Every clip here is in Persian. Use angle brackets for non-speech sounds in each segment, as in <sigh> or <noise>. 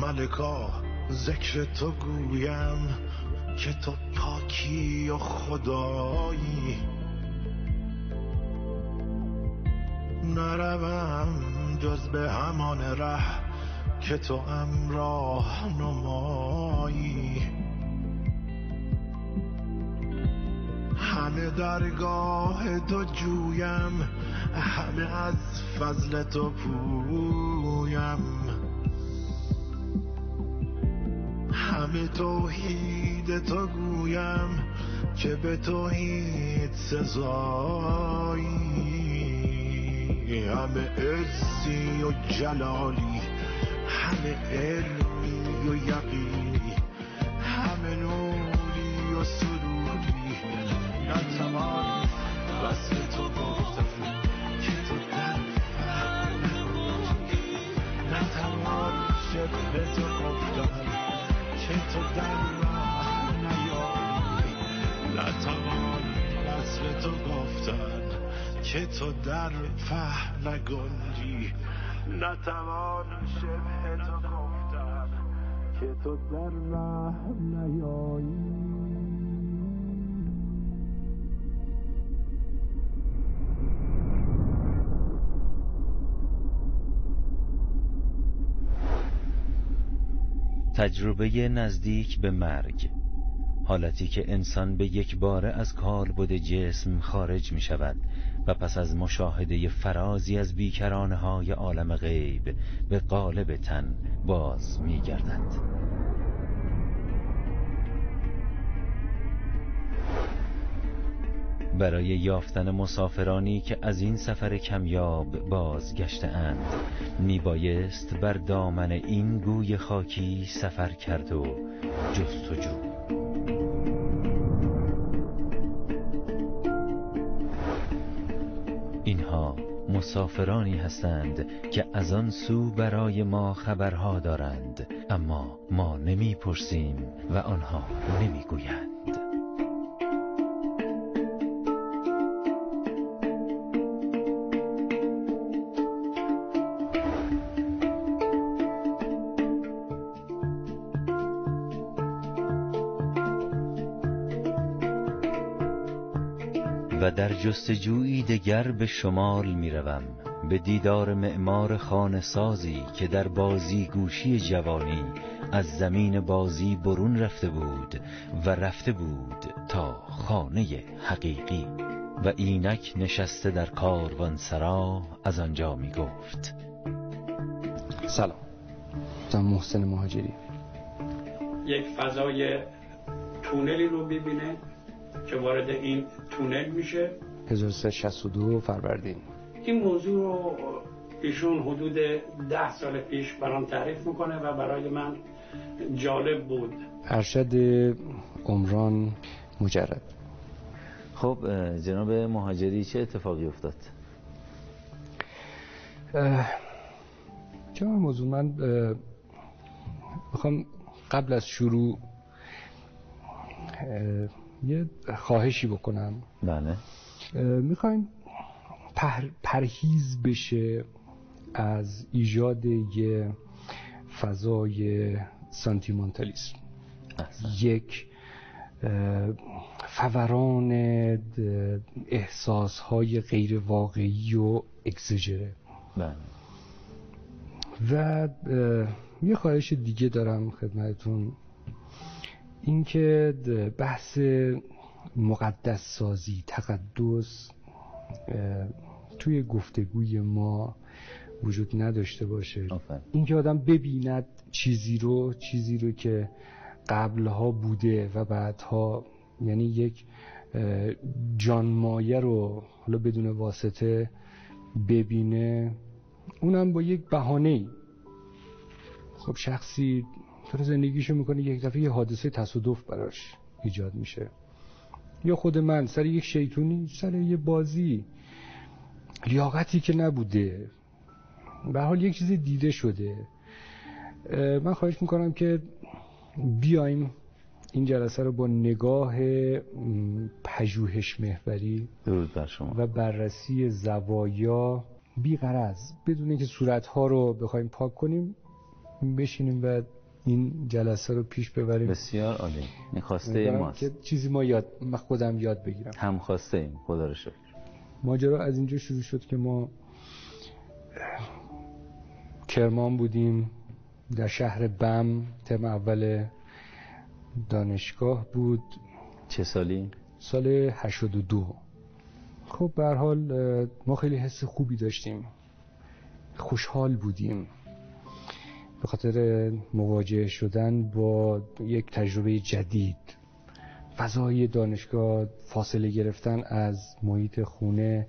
ملکا ذکر تو گویم که تو پاکی و خدایی. نروم جز به همان ره که تو امراه نمایی. همه درگاه تو جویم همه از فضل تو پویم. همه توحید تو گویم که به توحید سزایی. همه عزی و جلالی همه علمی و یقینی همه نوری و سروری نتوان وصف تو گفتم که تو در نتوان گفتم که تو در راه نیایی نتوان وصف تو گفتن که تو در فهم نگنجی. نتوان شبه تو گفتن که تو در راه نیایی. تجربه نزدیک به مرگ. حالتی که انسان به یک بار از کالبد جسم خارج می شود و پس از مشاهده فرازی از بیکرانه های عالم غیب به قالب تن باز می گردد. برای یافتن مسافرانی که از این سفر کمیاب بازگشته اند میبایست بر دامن این گوی خاکی سفر کرد و جستجو اینها مسافرانی هستند که از آن سو برای ما خبرها دارند اما ما نمی‌پرسیم و آنها نمی‌گویند. و در جستجویی دگر به شمال می روم به دیدار معمار خانه سازی که در بازی گوشی جوانی از زمین بازی برون رفته بود و رفته بود تا خانه حقیقی. و اینک نشسته در کاروان سرا از آنجا می گفت سلام. من محسن مهاجری. یک فضای تونلی رو ببینه. که وارد این تونل میشه. 1362 فروردین. این موضوع رو ایشون حدود ده سال پیش برام تعریف می‌کنه و برای من جالب بود. ارشد عمران مجرد. خب جناب مهاجری چه اتفاقی افتاد؟ چه موضوع من می‌خوام قبل از شروع یه خواهشی بکنم. بله. می‌خوایم پرهیز بشه از ایجاد یه فضای سانتیمانتالیسم یک فوران احساس های غیر واقعی و اکزجره بله. و یه خواهش دیگه دارم خدمتتون. اینکه بحث مقدس سازی تقدس توی گفتگوی ما وجود نداشته باشه. اینکه آدم ببیند چیزی رو چیزی رو که قبلها بوده و بعدها یعنی یک جان مایه رو حالا بدون واسطه ببینه اونم با یک بهانه خب شخصی داره زندگیشو می‌کنه یک دفعه یه حادثه تصادف براش ایجاد میشه. یا خود من سر یک شیطونی سر یه بازی. لیاقتی که نبوده. به حال یک چیز دیده شده. من خواهش می‌کنم که بیایم این جلسه رو با نگاه پژوهش محوری درود بر شما. و بررسی زوایا بیغرض بدون اینکه صورتها رو بخوایم پاک کنیم بشینیم و این جلسه رو پیش ببریم. بسیار عالی. این خواسته ماست. که چیزی ما یاد خودم یاد بگیرم. هم خواسته ایم. خدا رو شکر. ماجرا از اینجا شروع شد که ما کرمان بودیم در شهر بم. ترم اول دانشگاه بود. چه سالی؟ سال 82 خب به حال ما خیلی حس خوبی داشتیم. خوشحال بودیم. به خاطر مواجه شدن با یک تجربه جدید. فضای دانشگاه فاصله گرفتن از محیط خونه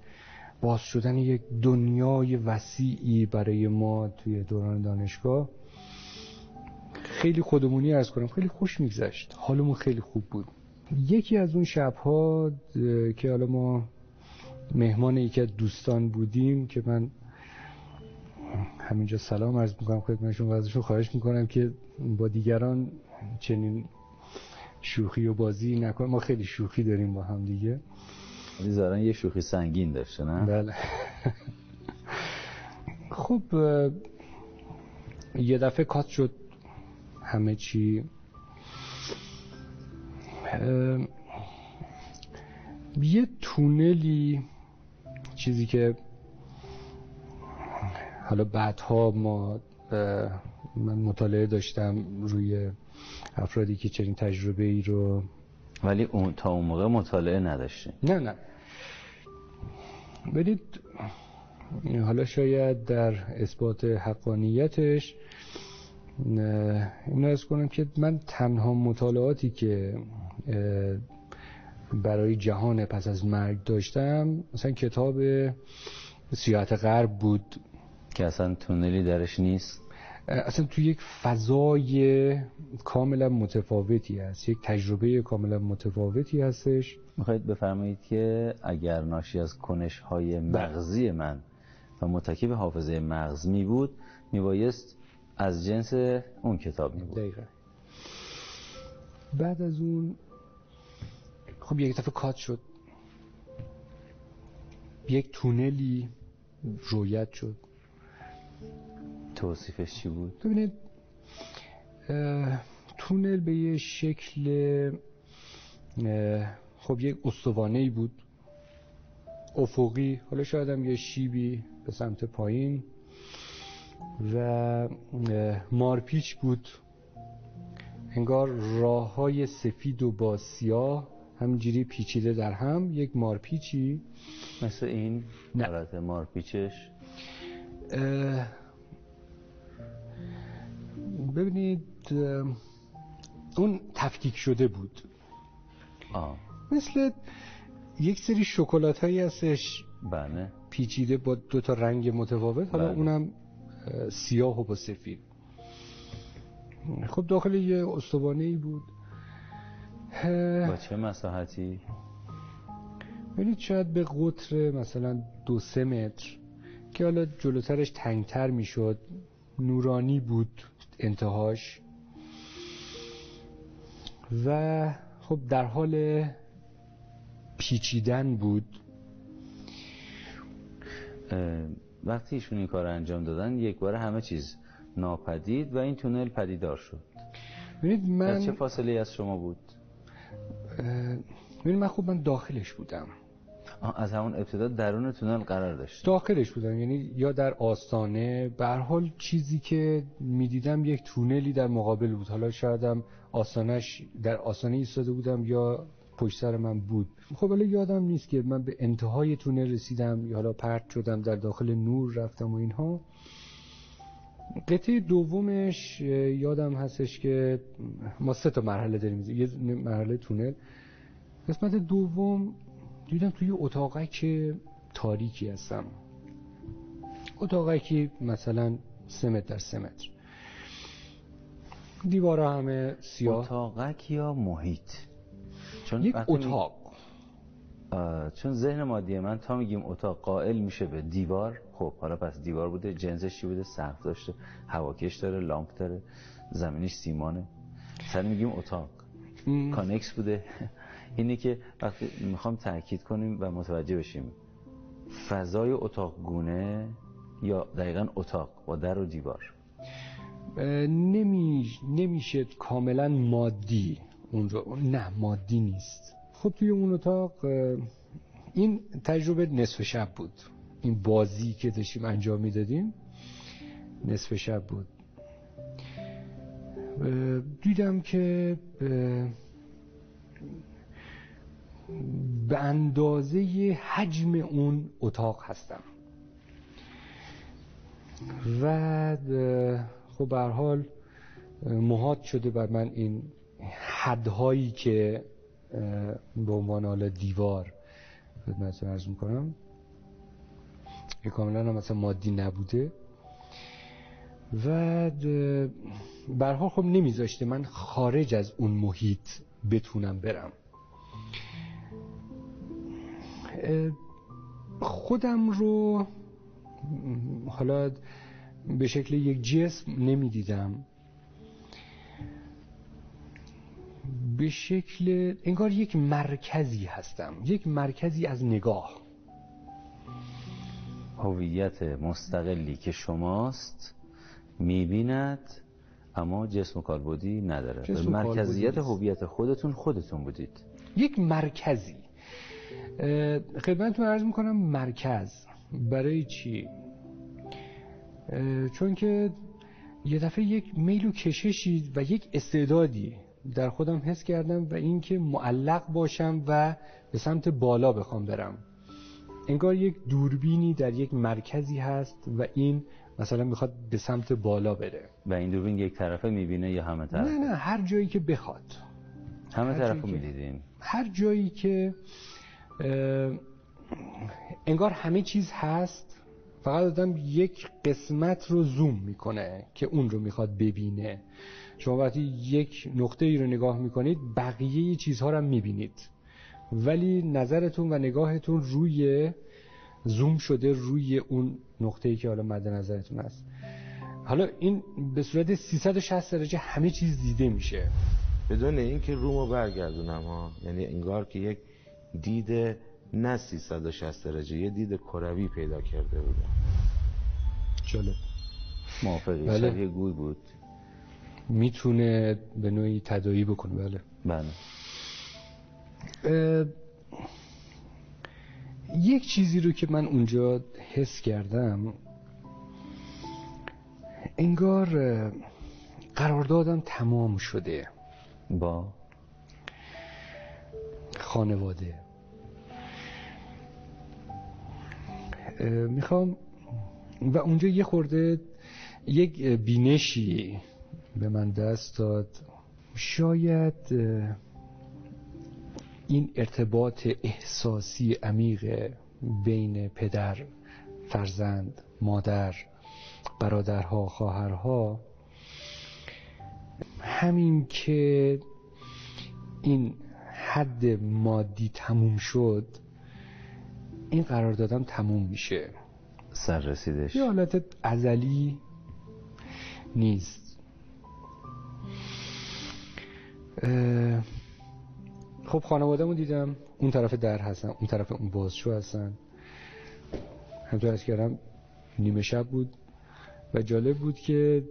باز شدن یک دنیای وسیعی برای ما توی دوران دانشگاه. خیلی خودمونی ارز کنم خیلی خوش میگذشت. حالمون خیلی خوب بود. یکی از اون شبها که حالا ما مهمان یکی دوستان بودیم که من همینجا سلام عرض می‌کنم خدمتشون و ازشون خواهش می‌کنم که با دیگران چنین شوخی و بازی نکن. ما خیلی شوخی داریم با هم دیگه. ظاهرا یه شوخی سنگین داشته نه؟ بله. خب یه دفعه کات شد همه چی. یه تونلی چیزی که حالا بعدها ما من مطالعه داشتم روی افرادی که چنین تجربه ای رو ولی اون تا اون موقع مطالعه نداشته نه نه. برید حالا شاید در اثبات حقانیتش اینو از کنم که من تنها مطالعاتی که برای جهان پس از مرگ داشتم مثلا کتاب سیاحت غرب بود. که اصلا تونلی درش نیست؟ اصلا تو یک فضای کاملا متفاوتی هست. یک تجربه کاملا متفاوتی هستش. می‌خواید بفرمایید که اگر ناشی از کنش های مغزی من و متکی به حافظه مغز می بود میبایست از جنس اون کتاب می بود. دقیقا. بعد از اون خب یک دفعه کات شد. یک تونلی رویت شد. توصیفش چی بود؟ ببینید تونل به یه شکل خب یک استوانه بود. افقی حالا شاید هم یه شیبی به سمت پایین. و مارپیچ بود. انگار راه های سفید و با سیاه همینجوری پیچیده در هم. یک مارپیچی. مثل این نه. مارپیچش. ببینید اون تفکیک شده بود. آه. مثل یک سری شکلات هایی هستش بله. پیچیده با دو تا رنگ متفاوت. حالا بله. اونم اه، سیاه و با سفید. خب داخل یه استوانه ای بود با چه مساحتی؟ ببینید شاید به قطر مثلا دو سه متر که حالا جلوترش تنگتر می‌شد نورانی بود. انتهاش. و خب در حال پیچیدن بود. وقتی ایشون این کار انجام دادن یک بار همه چیز ناپدید و این تونل پدیدار شد. ببینید من چه فاصله از شما بود؟ ببینید من خب من داخلش بودم. از همون ابتدا درون تونل قرار داشت داخلش بودم یعنی یا در آستانه به حال چیزی که می‌دیدم یک تونلی در مقابل بود. حالا شایدم آستانش در آستانه ایستاده بودم یا پشت سر من بود. خب حالا یادم نیست که من به انتهای تونل رسیدم یا حالا پرت شدم در داخل نور رفتم و اینها. قطعه دومش یادم هستش که ما سه تا مرحله داریم. یه مرحله تونل. قسمت دوم دیدم توی اتاقک تاریکی هستم. اتاقکی مثلا سه متر در سه متر. دیوارا همه سیاه. اتاقک یا محیط؟ چون یک اتاق. چون ذهن مادی من تا میگیم اتاق قائل میشه به دیوار خب حالا پس دیوار بوده جنسش چی بوده؟ سقف داشته هواکش داره لامپ داره زمینش سیمانه. سر میگیم اتاق. م، کانکس بوده. اینه که وقتی می‌خوام تاکید کنیم و متوجه بشیم فضای اتاق گونه یا دقیقا اتاق با در و دیوار؟ نمی... نمیشه کاملا مادی اون رو نه مادی نیست. خب توی اون اتاق این تجربه نصف شب بود. این بازی که داشتیم انجام می‌دادیم نصف شب بود. دیدم که به اندازه حجم اون اتاق هستم. و خب به حال محاد شده بر من این حدهایی که به عنوان حالا دیوار خدمتتون عرض می‌کنم که کاملا هم مثلا مادی نبوده. و برها خب نمیذاشته من خارج از اون محیط بتونم برم. خودم رو حالا به شکل یک جسم نمی‌دیدم. به شکل انگار یک مرکزی هستم یک مرکزی از نگاه. هویت مستقلی که شماست می‌بیند اما جسم و کالبدی نداره. جسم مرکزیت هویت خودتون خودتون بودید. یک مرکزی. خدمتتون عرض می‌کنم مرکز. برای چی؟ چون که یه دفعه یک میل و کششی و یک استعدادی در خودم حس کردم و اینکه معلق باشم و به سمت بالا بخوام برم. انگار یک دوربینی در یک مرکزی هست و این مثلا می‌خواد به سمت بالا بره. و این دوربین یک طرفه می‌بینه یا همه طرف نه نه هر جایی که بخواد. همه هر طرف رو جایی که- می‌دیدین؟ هر جایی که انگار همه چیز هست. فقط آدم یک قسمت رو زوم می‌کنه که اون رو می‌خواد ببینه. شما وقتی یک نقطه ای رو نگاه می‌کنید بقیه چیزها رو هم می‌بینید. ولی نظرتون و نگاهتون روی زوم شده روی اون نقطه ای که حالا مد نظرتون هست. حالا این به صورت 360 درجه همه چیز دیده میشه. بدون اینکه رومو برگردونم ها یعنی انگار که یک دید نه 360 درجه یه دید کروی پیدا کرده بودم جالب. موافقی. بله. شبیه گوی بود. می‌تونه به نوعی تدایی بکنه. بله. بله. اه، یک چیزی رو که من اونجا حس کردم انگار قراردادم تمام شده. با؟ خانواده. می‌خوام و اونجا یه خورده یک بینشی به من دست داد. شاید این ارتباط احساسی عمیق بین پدر فرزند مادر برادرها خواهرها. همین که این حد مادی تموم شد این قرار دادم تموم میشه. سر رسیدش. یه حالت ازلی نیست. خب خانوادهمو دیدم اون طرف در هستن اون طرف اون بازشو هستن. همطور از کردم نیمه شب بود و جالب بود که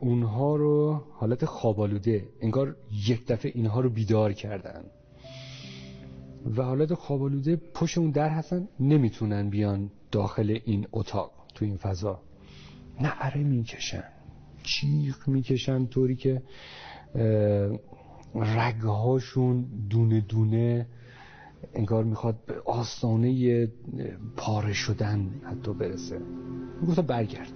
اونها رو حالت خوابالوده انگار یک دفعه اینها رو بیدار کردن. و حالت خوابالوده پشت اون در هستن نمی‌تونن بیان داخل این اتاق تو این فضا. نعره می‌کشن. چیخ می‌کشن طوری که رگهاشون دونه دونه انگار می‌خواد به آستانه پاره شدن حتی برسه. گفتم برگرد.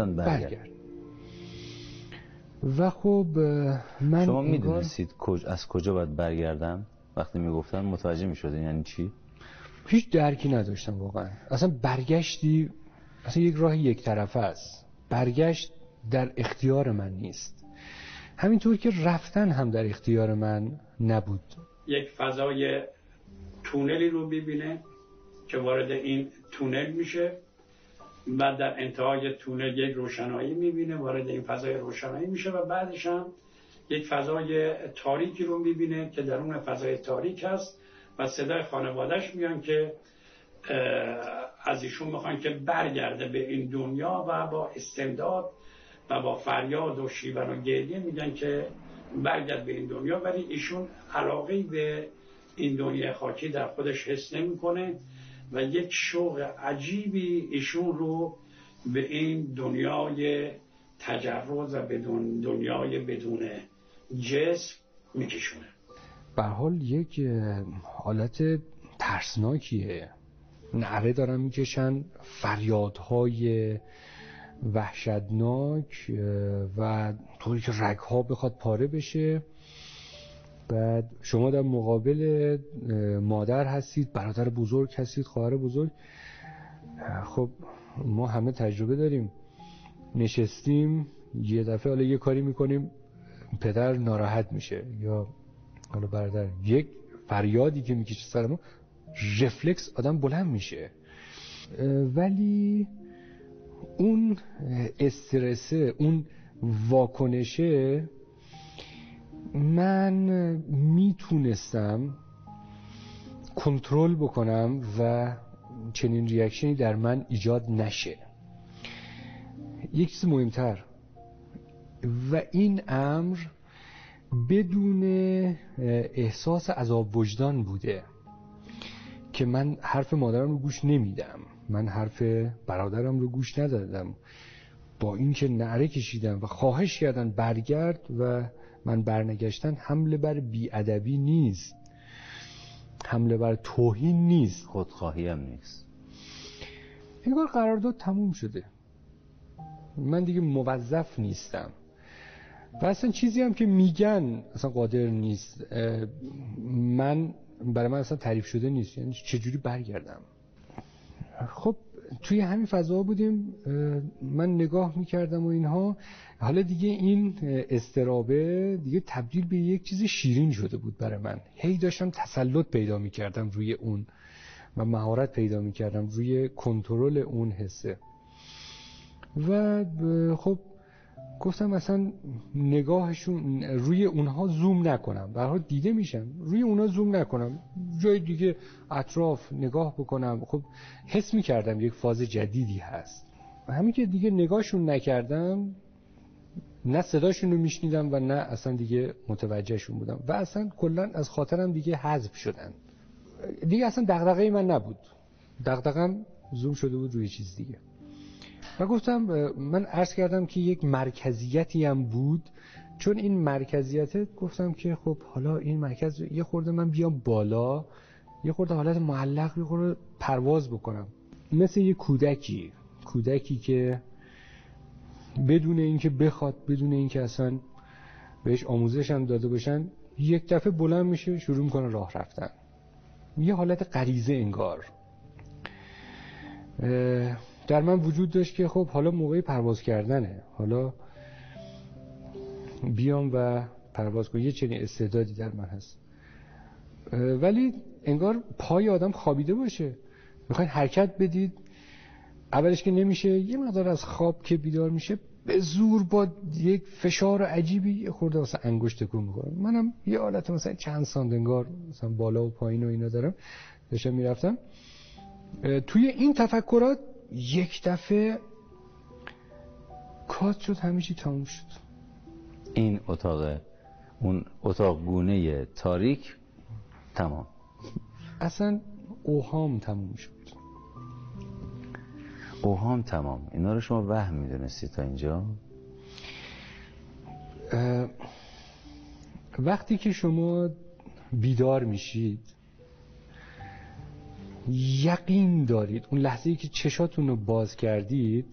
شما می‌گفتن برگرد, برگرد و خب من شما می‌دونستید کج... از کجا باید برگردم؟ وقتی می‌گفتن متوجه می‌شدین یعنی چی؟ هیچ درکی نداشتم واقعا. اصلا برگشتی اصلا یک راه یک طرفه است. برگشت در اختیار من نیست. همینطور که رفتن هم در اختیار من نبود. یک فضای تونلی رو ببینه که وارد این تونل میشه. بعد در انتهای تونل یک روشنایی می‌بینه وارد این فضای روشنایی میشه و بعدش هم یک فضای تاریکی رو می‌بینه که درون فضای تاریک هست و صدای خانوادهش میان که از ایشون می‌خوان که برگرده به این دنیا و با استمداد و با فریاد و شیون و گریه میگن که برگرد به این دنیا. ولی ایشون علاقه به این دنیا خاکی در خودش حس نمی‌کنه. و یک شوق عجیبی ایشون رو به این دنیای تجرد و بدون دنیای بدون جسم میکشونه. به حال یک حالت ترسناکیه. نعره دارن می‌کشن فریادهای وحشتناک و طوری که رگها بخواد پاره بشه. بعد شما در مقابل مادر هستید برادر بزرگ هستید خواهر بزرگ. خب ما همه تجربه داریم. نشستیم یه دفعه حالا یه کاری می‌کنیم پدر ناراحت میشه یا حالا برادر یک فریادی که می‌کشه سر ما رفلکس آدم بلند میشه. ولی اون استرسه اون واکنشه من می‌تونستم کنترل بکنم و چنین ریاکشنی در من ایجاد نشه. یک چیز مهمتر و این امر بدون احساس عذاب وجدان بوده که من حرف مادرم رو گوش نمیدم. من حرف برادرم رو گوش ندادم. با اینکه نعره کشیدم و خواهش کردن برگرد و من برنگشتن حمله بر بیادبی نیست. حمله بر توهین نیست. خودخواهی هم نیست. انگار قرارداد تموم شده. من دیگه موظف نیستم. و اصلا چیزی هم که میگن اصلا قادر نیست. من برای من اصلا تعریف شده نیست. یعنی چجوری برگردم؟ خب توی همین فضا بودیم من نگاه می‌کردم و اینها. حالا دیگه این استرابه دیگه تبدیل به یک چیز شیرین شده بود برای من. هی داشتم تسلط پیدا می‌کردم روی اون و مهارت پیدا می‌کردم روی کنترل اون حسه. و خب گفتم اصلا نگاهشون روی اونها زوم نکنم. حال دیده میشن روی اونها زوم نکنم. جای دیگه اطراف نگاه بکنم. خب حس می‌کردم یک فاز جدیدی هست. همین که دیگه نگاهشون نکردم نه صداشون رو میشنیدم و نه اصلا دیگه متوجهشون بودم. و اصلا کلا از خاطرم دیگه حذف شدن. دیگه اصلا دغدغه من نبود. دغدغم زوم شده بود روی چیز دیگه. و گفتم من عرض کردم که یک مرکزیتی هم بود. چون این مرکزیت گفتم که خب حالا این مرکز یه خورده من بیام بالا یه خورده حالت معلق یه خورده پرواز بکنم. مثل یه کودکی کودکی که بدون اینکه بخواد بدون اینکه اصلا بهش آموزش هم داده باشن یک دفعه بلند میشه شروع می‌کنه راه رفتن. یه حالت غریزه انگار. در من وجود داشت که خب حالا موقع پرواز کردنه. حالا بیام و پرواز کنم. یه چنین استعدادی در من هست. ولی انگار پای آدم خوابیده باشه. می‌خواین حرکت بدید. اولش که نمیشه یه مقدار از خواب که بیدار میشه به زور با یک فشار عجیبی یه خورده مثلا انگشت تکون می‌کنم منم یه حالت مثلا چند سانت انگار مثلا بالا و پایین و اینا دارم. داشتم می‌رفتم. توی این تفکرات یک دفعه کات شد همه چی تموم شد. این اتاق اون اتاق گونه تاریک تمام. اصلا اوهام تموم شد. اوهام تمام. اینا رو شما وهم می‌دونستی تا اینجا؟ اه، وقتی که شما بیدار میشید یقین دارید. اون لحظه ای که چشاتون رو باز کردید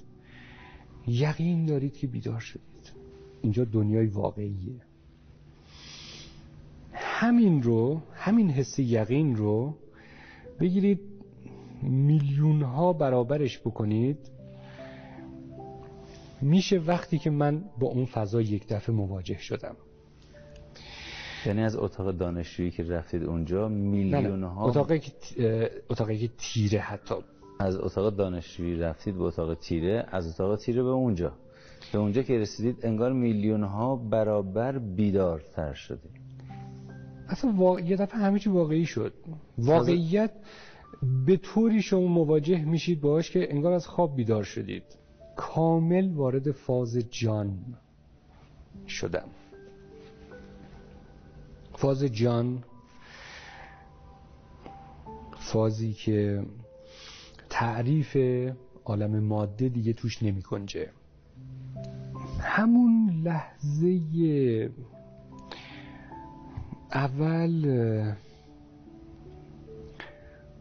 یقین دارید که بیدار شدید. اینجا دنیای واقعیه. همین رو همین حس یقین رو بگیرید میلیون ها برابرش بکنید. میشه وقتی که من با اون فضا یک دفعه مواجه شدم. یعنی از اتاق دانشجویی که رفتید اونجا میلیون ها اتاقی که اتاقی که تیره حتی. از اتاق دانشجویی رفتید به اتاق تیره از اتاق تیره به اونجا. به اونجا که رسیدید انگار میلیون ها برابر بیدارتر شدید. اصلا وا... یه دفعه همه چی واقعی شد. واقعیت به طوری شما مواجه میشید باش که انگار از خواب بیدار شدید. کامل وارد فاز جان شدم. فاز جان فازی که تعریف عالم ماده دیگه توش نمی کنجه. همون لحظه اول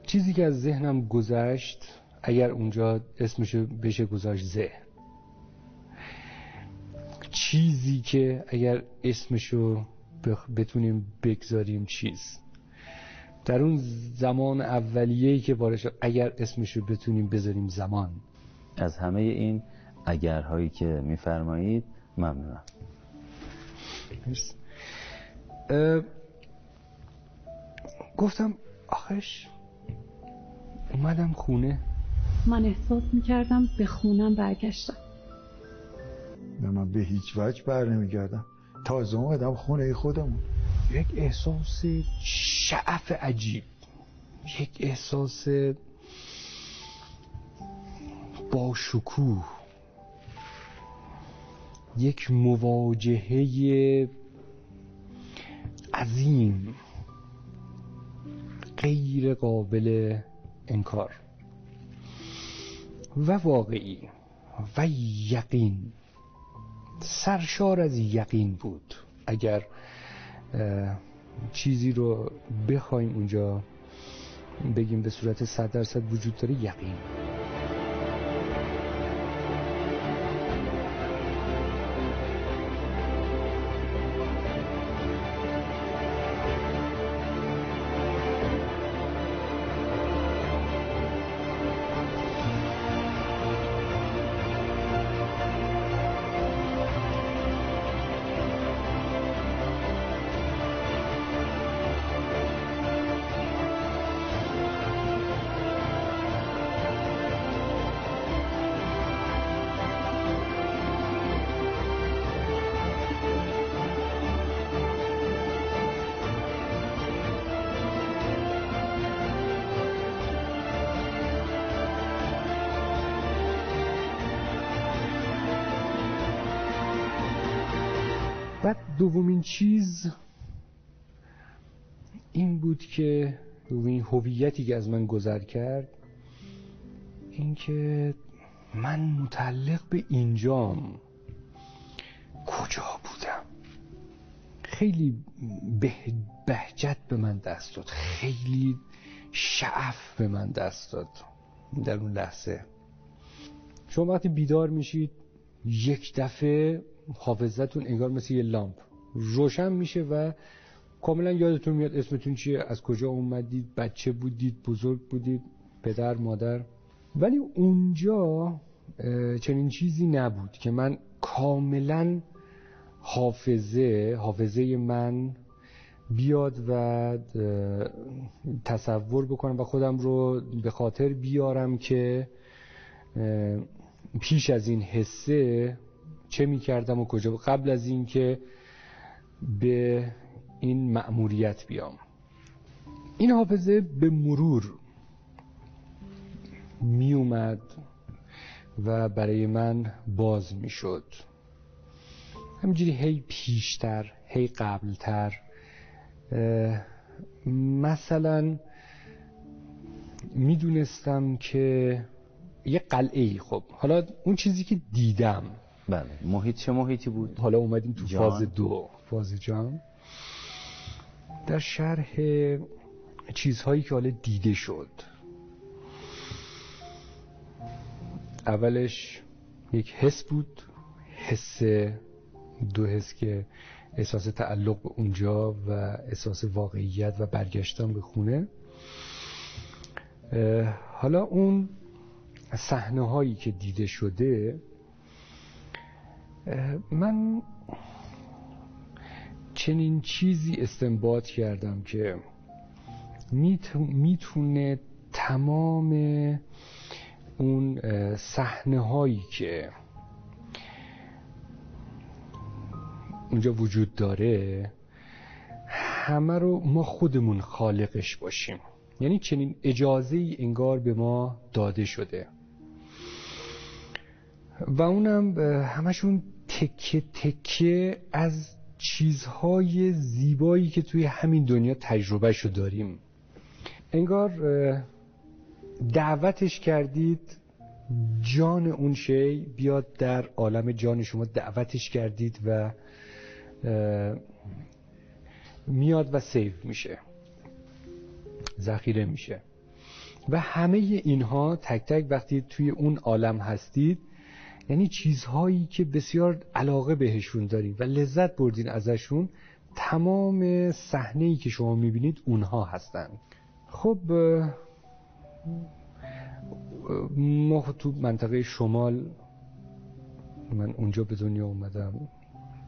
چیزی که از ذهنم گذشت اگر اونجا اسمشو بشه گذاشت ذهن. چیزی که اگر اسمشو بتونیم بگذاریم چیز. در اون زمان اولیه‌ای که وارد اگر اسمشو بتونیم بذاریم زمان. از همه این اگرهایی که میفرمایید ممنونم. گفتم آخش اومدم خونه. من احساس می‌کردم به خونم برگشتم. نه من به هیچ وجه بر نمیگردم. تازه اومدم خونه خودمون. یک احساس شعف عجیب. یک احساس با شکوه یک مواجهه عظیم. غیر قابل انکار. و واقعی. و یقین. سرشار از یقین بود. اگر چیزی رو بخوایم اونجا بگیم به صورت صد درصد وجود داره یقین. بعد دومین چیز این بود که دومین هویتی که از من گذر کرد اینکه من متعلق به اینجام کجا بودم. خیلی به بهجت به من دست داد. خیلی شعف به من دست داد در اون لحظه. شما وقتی بیدار میشید یک دفعه حافظتون انگار مثل یه لامپ. روشن میشه و کاملا یادتون میاد اسمتون چیه از کجا اومدید بچه بودید بزرگ بودید پدر مادر. ولی اونجا چنین چیزی نبود که من کاملا حافظه حافظه من بیاد و تصور بکنم و خودم رو به خاطر بیارم که پیش از این حسه چه می کردم و کجا. قبل از اینکه به این مأموریت بیام. این حافظه به مرور می اومد و برای من باز می شد همینجوری هی پیشتر هی قبلتر. مثلا می‌دونستم که یه قلعه ای خب. حالا اون چیزی که دیدم بله. محیط چه محیطی بود؟ حالا اومدیم تو جان. فاز دو. فاز جان در شرح چیزهایی که حالا دیده شد. اولش یک حس بود. حس دو حس که احساس تعلق به اونجا و احساس واقعیت و برگشتن به خونه. حالا اون صحنه هایی که دیده شده من چنین چیزی استنباط کردم که می‌تونه تمام اون صحنه هایی که اونجا وجود داره همه رو ما خودمون خالقش باشیم. یعنی چنین اجازه ای انگار به ما داده شده. و اونم همشون تکه تکه از چیزهای زیبایی که توی همین دنیا تجربه شو داریم. انگار دعوتش کردید جان اون شی بیاد در عالم جان شما دعوتش کردید و میاد و سیف میشه. ذخیره میشه. و همه اینها تک تک وقتی توی اون عالم هستید یعنی چیزهایی که بسیار علاقه بهشون دارید و لذت بردین ازشون تمام صحنه ای که شما می‌بینید اونها هستن. خب ما تو منطقه شمال من اونجا به دنیا اومدم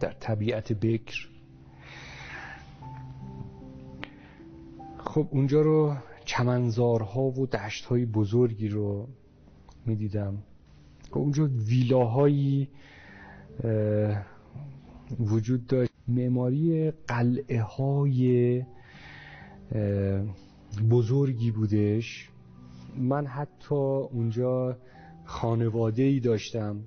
در طبیعت بکر. خب اونجا رو چمنزارها و دشتهای بزرگی رو می‌دیدم. خب اونجا ویلاهایی وجود داشت. معماری قلعه های بزرگی بودش. من حتی اونجا خانواده ای داشتم.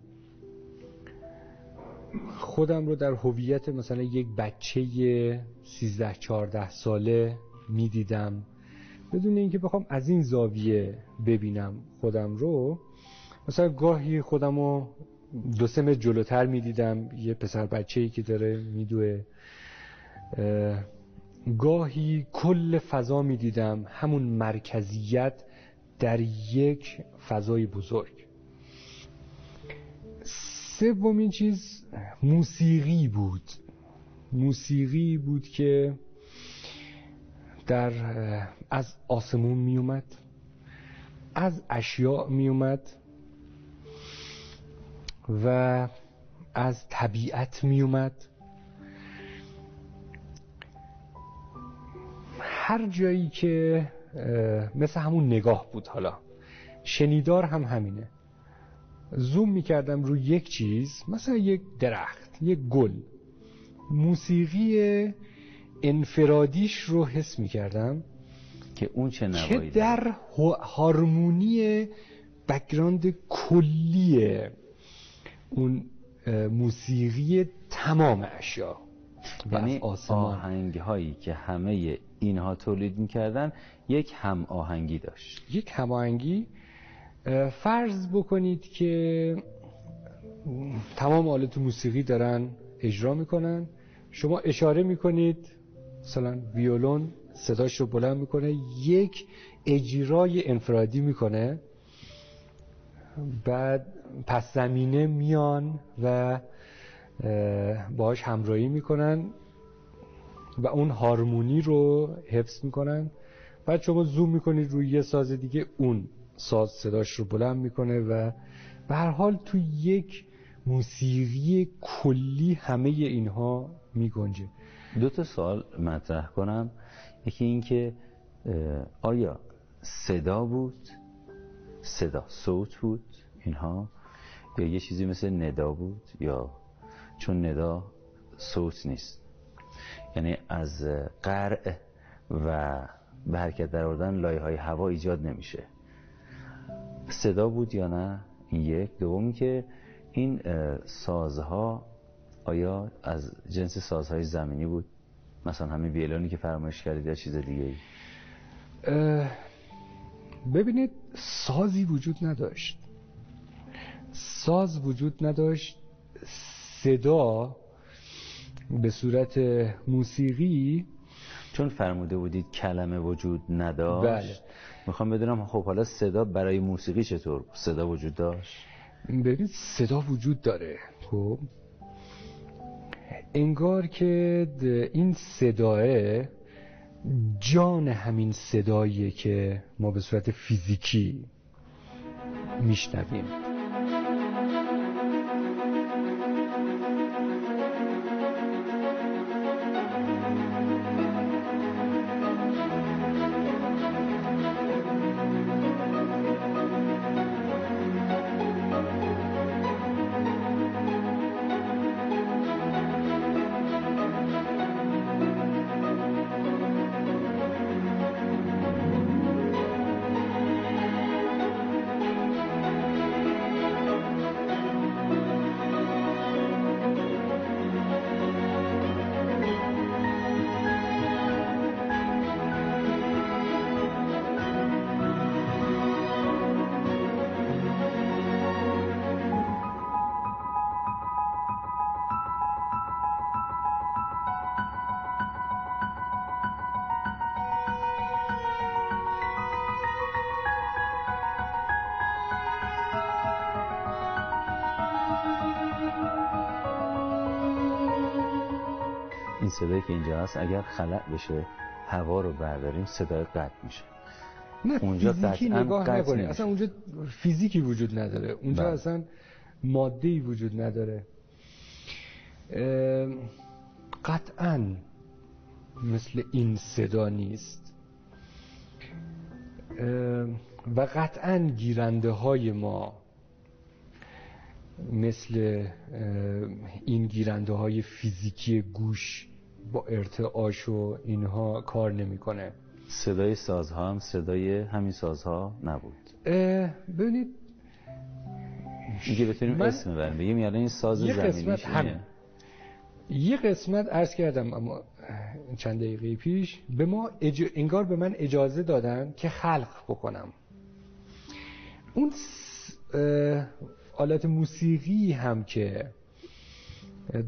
خودم رو در هویت مثلا یک بچه 13 14 ساله می‌دیدم. بدون اینکه بخوام از این زاویه ببینم خودم رو مثلا گاهی خودم رو دو سه متر جلوتر می‌دیدم یه پسر بچه ای که داره میدوه. گاهی کل فضا می‌دیدم همون مرکزیت در یک فضای بزرگ. سومین چیز موسیقی بود. موسیقی بود که در از آسمون می اومد از اشیاء می اومد و از طبیعت می اومد هر جایی که مثل همون نگاه بود حالا. شنیدار هم همینه. زوم می‌کردم روی یک چیز مثلا یک درخت یک گل. موسیقی انفرادیش رو حس می‌کردم که اون چه نوایی که در هارمونی بکگراند کلی اون موسیقی تمام اشیا یعنی آهنگ هایی که همه اینها تولید می‌کردن یک هم آهنگی داشت. یک هم آهنگی فرض بکنید که تمام آلت موسیقی دارن اجرا می‌کنن. شما اشاره می‌کنید مثلا ویولون صداش رو بلند می‌کنه یک اجرای انفرادی می‌کنه. بعد پس زمینه میان و باهاش همراهی می‌کنن و اون هارمونی رو حفظ می‌کنن. بعد شما زوم می‌کنید روی یه ساز دیگه اون ساز صداش رو بلند می‌کنه و به هر حال تو یک موسیقی کلی همه اینها میگنجه. دو تا سوال مطرح کنم. یکی این که آیا صدا بود؟ صدا صوت بود؟ اینها. یا یه چیزی مثل ندا بود یا چون ندا صوت نیست. یعنی از قرع و به حرکت در آوردن لایه های هوا ایجاد نمیشه. صدا بود یا نه؟ این یک. دومی که این سازها آیا از جنس سازهای زمینی بود؟ مثلا همین ویلونی که فرمایش کردید یا چیز دیگه ای ببینید سازی وجود نداشت. ساز وجود نداشت صدا به صورت موسیقی. چون فرموده بودید کلمه وجود نداشت. بله. می‌خوام بدونم خب حالا صدا برای موسیقی چطور صدا وجود داشت؟ ببین صدا وجود داره. خب. انگار که این صداه جان همین صداییه که ما به صورت فیزیکی میشنویم. صدایی که اینجا هست اگر خلع بشه هوا رو برداریم صدای قطع میشه. نه اونجا فیزیکی نگاه نکنید نمیشه. اصلا اونجا فیزیکی وجود نداره. اونجا بله. اصلا ماده ای وجود نداره. قطعا مثل این صدا نیست. و قطعا گیرنده های ما مثل این گیرنده های فیزیکی گوش با ارتعاش و اینها کار نمی‌کنه. صدای سازها هم صدای همین سازها نبود. ببینید اینکه بتونیم من- اسم ببریم. بگیم یعنی این ساز یه قسمت زمینیش هم. یه قسمت عرض کردم اما چند دقیقه پیش به ما اج... انگار به من اجازه دادن که خلق بکنم. اون س- آلت موسیقی هم که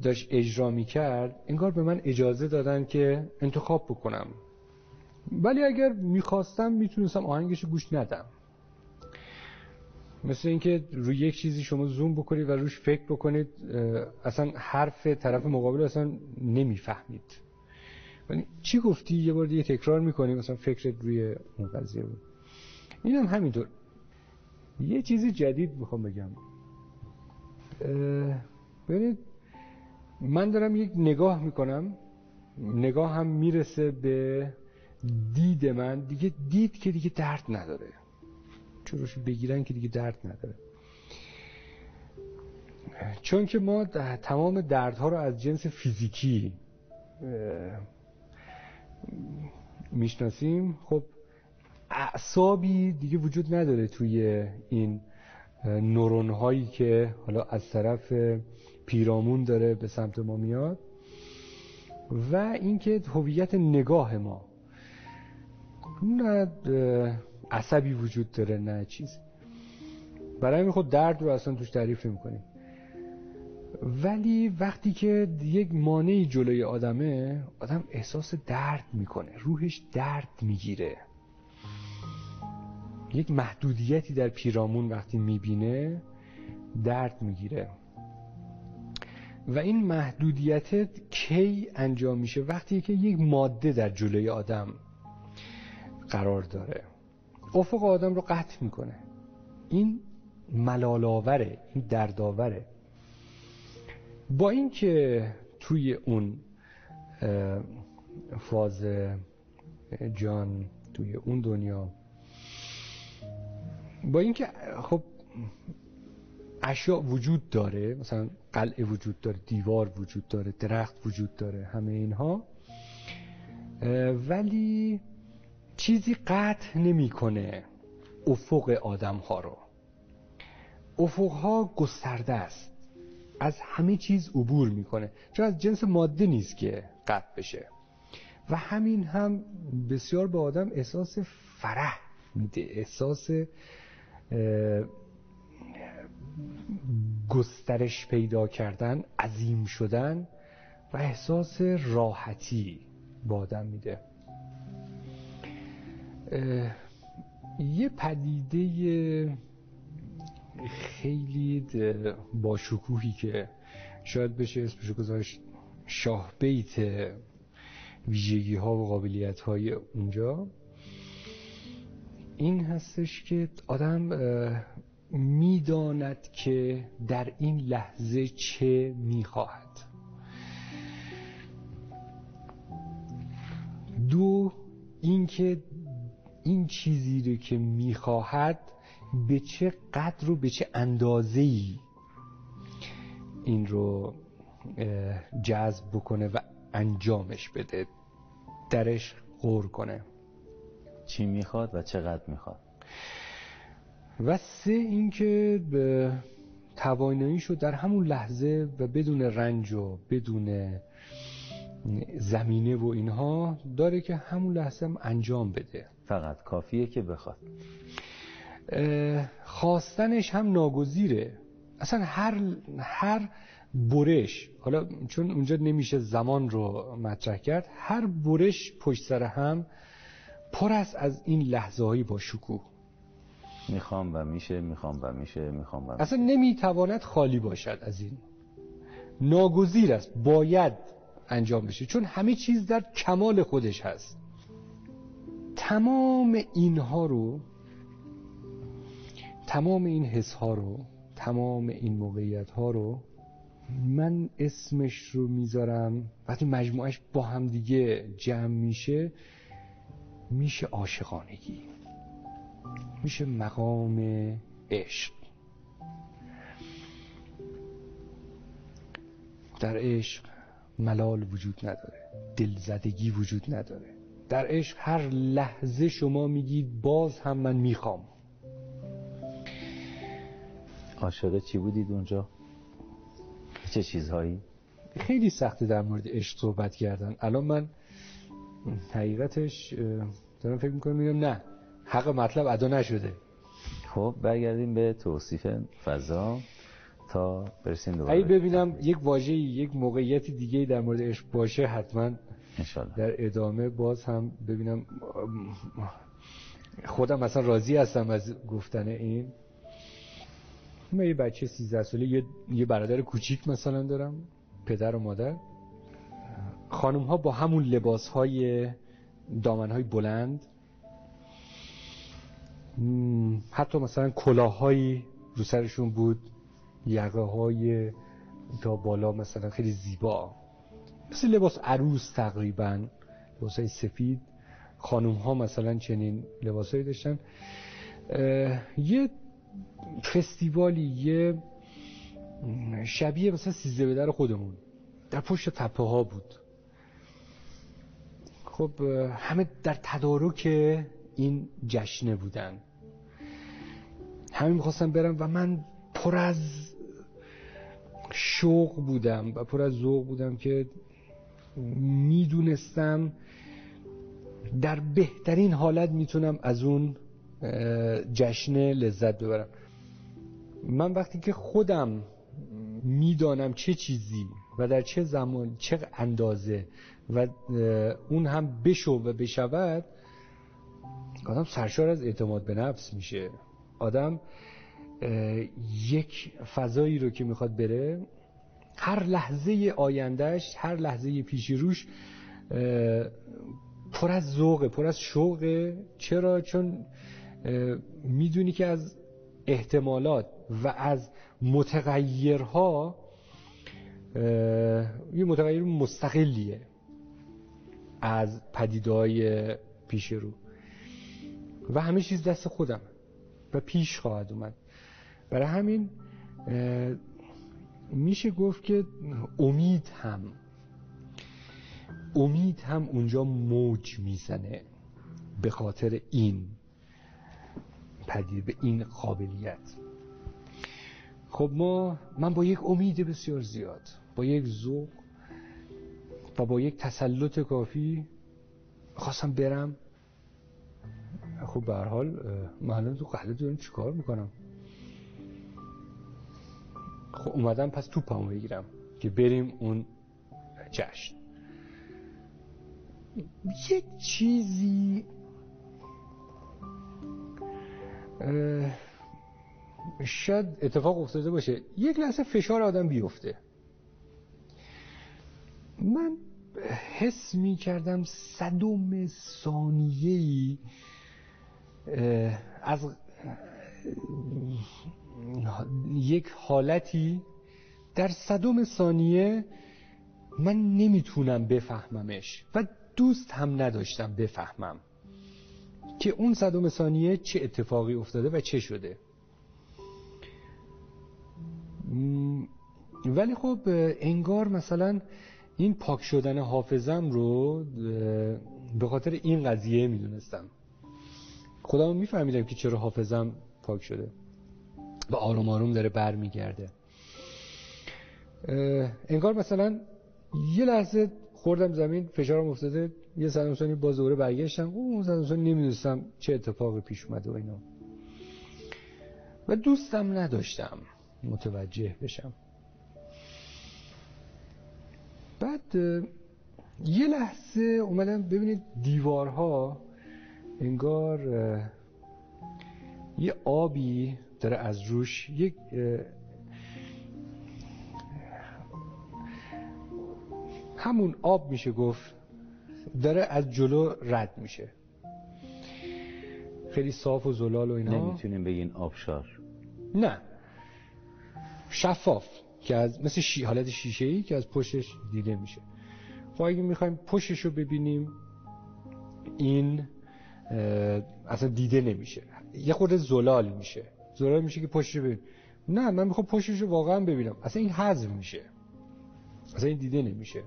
داشت اجرا می کرد انگار به من اجازه دادن که انتخاب بکنم. ولی اگر می‌خواستم می‌تونستم آهنگش گوش ندم. مثل اینکه روی یک چیزی شما زوم بکنید و روش فکر بکنید اصلا حرف طرف مقابل اصلا نمی‌فهمید. چی گفتی؟ یه بار دیگه تکرار می‌کنی مثلا فکرت روی اون قضیه بود. این هم همینطور. یه چیزی جدید می‌خوام بگم. ببینید من دارم یک نگاه می‌کنم. نگاه هم می‌رسه به دید من. دیگه دید که دیگه درد نداره. چروش بگیرن که دیگه درد نداره. چون که ما د- تمام دردها رو از جنس فیزیکی می‌شناسیم. خب اعصابی دیگه وجود نداره توی این نورون هایی که حالا از طرف پیرامون داره به سمت ما میاد و اینکه هویت نگاه ما نه عصبی وجود داره نه چیز برای همین خود درد رو اصلا توش تعریف نمی ولی وقتی که یک مانعی جلوی آدمه آدم احساس درد می‌کنه روحش درد می‌گیره. یک محدودیتی در پیرامون وقتی می‌بینه درد می‌گیره. و این محدودیت کی انجام میشه وقتی که یک ماده در جلوی آدم قرار داره. افق آدم رو قطع می‌کنه. این ملالآوره این دردآوره. با اینکه توی اون فاز جان توی اون دنیا با اینکه خب اشیاء وجود داره مثلا قلعه وجود داره دیوار وجود داره درخت وجود داره همه اینها. ولی چیزی قطع نمی‌کنه افق آدم ها رو. افق ها گسترده است. از همه چیز عبور می‌کنه. چون از جنس ماده نیست که قطع بشه. و همین هم بسیار به آدم احساس فرح میده احساس گسترش پیدا کردن عظیم شدن و احساس راحتی به آدم میده. یه پدیده خیلی با شکوهی که شاید بشه اسمش گذاشت شاه بیت ویژگی ها و قابلیت های اونجا. این هستش که آدم می‌داند که در این لحظه چه می‌خواهد. دو اینکه این چیزی رو که می‌خواهد به چه قدر و به چه اندازه ای این رو جذب بکنه و انجامش بده. درش غور کنه. چی می‌خواد و چقدر می‌خواد؟ و سه اینکه به تواناییشو در همون لحظه و بدون رنج و بدون زمینه و اینها داره که همون لحظه هم انجام بده. فقط کافیه که بخواد. خواستنش هم ناگزیره. اصلا هر هر برش حالا چون اونجا نمیشه زمان رو مطرح کرد هر برش پشت سر هم پر است از این لحظه هایی با شکوه. می‌خوام و میشه می‌خوام و میشه می‌خوام و میشه. اصلا نمی‌تواند خالی باشد از این. ناگزیر است باید انجام بشه چون همه چیز در کمال خودش هست. تمام اینها رو تمام این حس ها رو تمام این موقعیت ها رو من اسمش رو می‌ذارم وقتی مجموعش با هم دیگه جمع میشه میشه عاشقانگی. میشه مقام عشق. در عشق ملال وجود نداره دلزدگی وجود نداره. در عشق هر لحظه شما میگید باز هم من می‌خوام. عاشق چی بودید اونجا؟ چه چیزهایی؟ خیلی سخته در مورد عشق صحبت کردن. الان من حقیقتش دارم فکر می‌کنم میگم نه. حق مطلب ادا نشده. خب برگردیم به توصیف فضا تا برسیم دوباره. اگه ببینم یک واژه یک موقعیت دیگه در مورد عشق باشه حتما انشالله. در ادامه باز هم ببینم خودم مثلا راضی هستم از گفتن این. من یه بچه 13 ساله یه, یه برادر کوچیک مثلا دارم پدر و مادر. خانم ها با همون لباس های دامن های بلند. حتی مثلا کلاههایی رو سرشون بود یقه های تا بالا مثلا خیلی زیبا. مثل لباس عروس تقریبا لباس های سفید. خانوم ها مثلا چنین لباس هایی داشتن یه فستیوالی یه شبیه مثلا سیزده بدر خودمون. در پشت تپه ها بود. خب همه در تدارک این جشنه بودن. همه می‌خواستم برم و من پر از شوق بودم و پر از ذوق بودم که می‌دونستم در بهترین حالت می‌تونم از اون جشنه لذت ببرم. من وقتی که خودم می‌دانم چه چیزی و در چه زمان چه اندازه و اون هم بشو و بشود آدم سرشار از اعتماد به نفس میشه. آدم یک فضایی رو که می‌خواد بره هر لحظه آیندهش هر لحظه پیش روش پر از ذوقه پر از شوقه. چرا؟ چون می‌دونی که از احتمالات و از متغیرها یه متغیر مستقلیه از پدیدهای پیش رو. و همه چیز دست خودم. و پیش خواهد اومد. برای همین میشه گفت که امید هم امید هم اونجا موج می‌زنه به خاطر این پدید به این قابلیت. خب ما من با یک امید بسیار زیاد با یک ذوق و با یک تسلط کافی خواستم برم خب به هر حال من تو قلعه دارم چیکار می‌کنم؟ خب اومدم پس توپمو بگیرم که بریم اون جشن. یک چیزی شاید اتفاق افتاده باشه. یک لحظه فشار آدم بیفته. من حس می کردم صدوم ثانیه از یک حالتی در صدوم ثانیه من نمی‌تونم بفهممش و دوست هم نداشتم بفهمم که اون صدوم ثانیه چه اتفاقی افتاده و چه شده. ولی خب انگار مثلا این پاک شدن حافظم رو به خاطر این قضیه می‌دونستم. خودم میفهمیدم که چرا حافظم پاک شده. و آروم آروم داره بر میگرده انگار مثلا یه لحظه خوردم زمین فشارم افتاده. یه صدم باز دوره برگشتم. اون صدم نمی‌دونستم چه اتفاقی پیش اومده و اینا. و دوستم نداشتم متوجه بشم. بعد یه لحظه اومدم ببینید دیوارها انگار یه آبی داره از روش یک همون آب میشه گفت داره از جلو رد میشه. خیلی صاف و زلال و اینا. نمی‌تونیم بگین آبشار. نه. شفاف که از مثل شی... حالت شیشه ای که از پشتش دیده میشه. خب اگه می‌خوایم پشتش رو ببینیم این اصلا دیده نمیشه. یه خورده زلال میشه. زلال میشه که پشتش رو ببینیم نه من می‌خوام پشتش رو واقعا ببینم. اصلا این حذف میشه. اصلا این دیده نمیشه.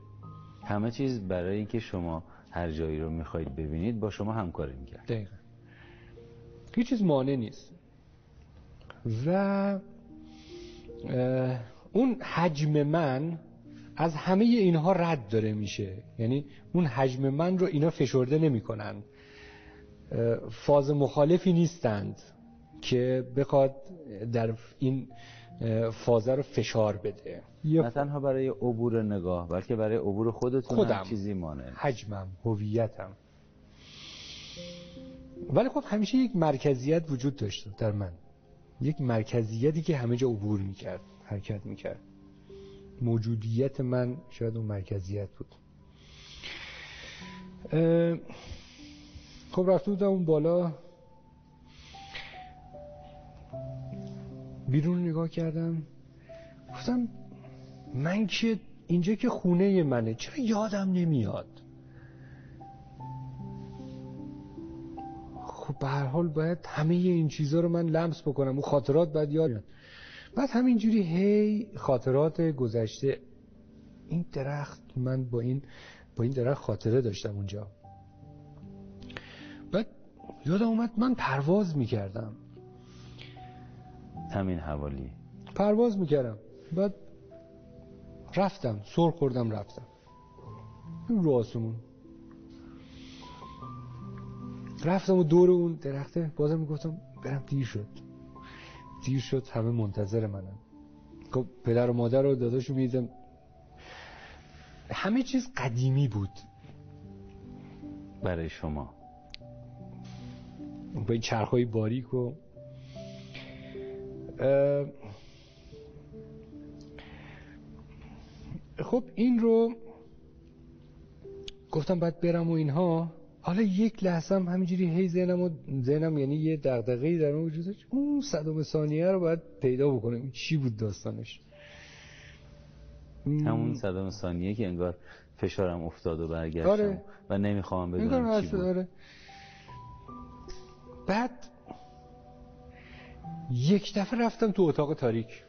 همه چیز برای اینکه شما هر جایی رو می‌خواید ببینید با شما همکاری می‌کرد. دقیقا. هیچ چیز مانع نیست. و اون حجم من از همه اینها رد داره میشه. یعنی اون حجم من رو اینا فشرده نمی‌کنن. فاز مخالفی نیستند که بخواد در این فازه رو فشار بده. نه تنها برای عبور نگاه بلکه برای عبور خودتون خودم. هم چیزی مانه. حجمم هویتم. ولی خب همیشه یک مرکزیت وجود داشت در من. یک مرکزیتی که همه جا عبور می‌کرد حرکت می‌کرد. موجودیت من شاید اون مرکزیت بود. خب رفته بودم اون بالا. بیرون نگاه کردم. گفتم من که اینجا که خونه منه چرا یادم نمیاد؟ خب به هر حال باید همه این چیزها رو من لمس بکنم اون خاطرات باید یاد بیاد. بعد همینجوری هی خاطرات گذشته. این درخت من با این با این درخت خاطره داشتم اونجا. یادم اومد من پرواز می‌کردم. همین حوالی. پرواز می‌کردم. بعد رفتم سر خوردم رفتم. رو آسمون. رفتم و دور اون درخته بازم می‌گفتم برم دیر شد. دیر شد همه منتظر منن. خب پدر و مادر و داداشو میدم همه چیز قدیمی بود. برای شما. با این چرخهای باریک و خب این رو گفتم باید برم و اینها. حالا یک لحظه هم همینجوری هی ذهنم و ذهنم یعنی یه دغدغه‌ای در اون وجود داشت. اون صدم ثانیه رو باید پیدا بکنم. چی بود داستانش؟ همون صدم ثانیه که انگار فشارم افتاد و برگشتم آره. و نمی‌خوام بدونم چی بود. داره بعد یک دفعه رفتم تو اتاق تاریک.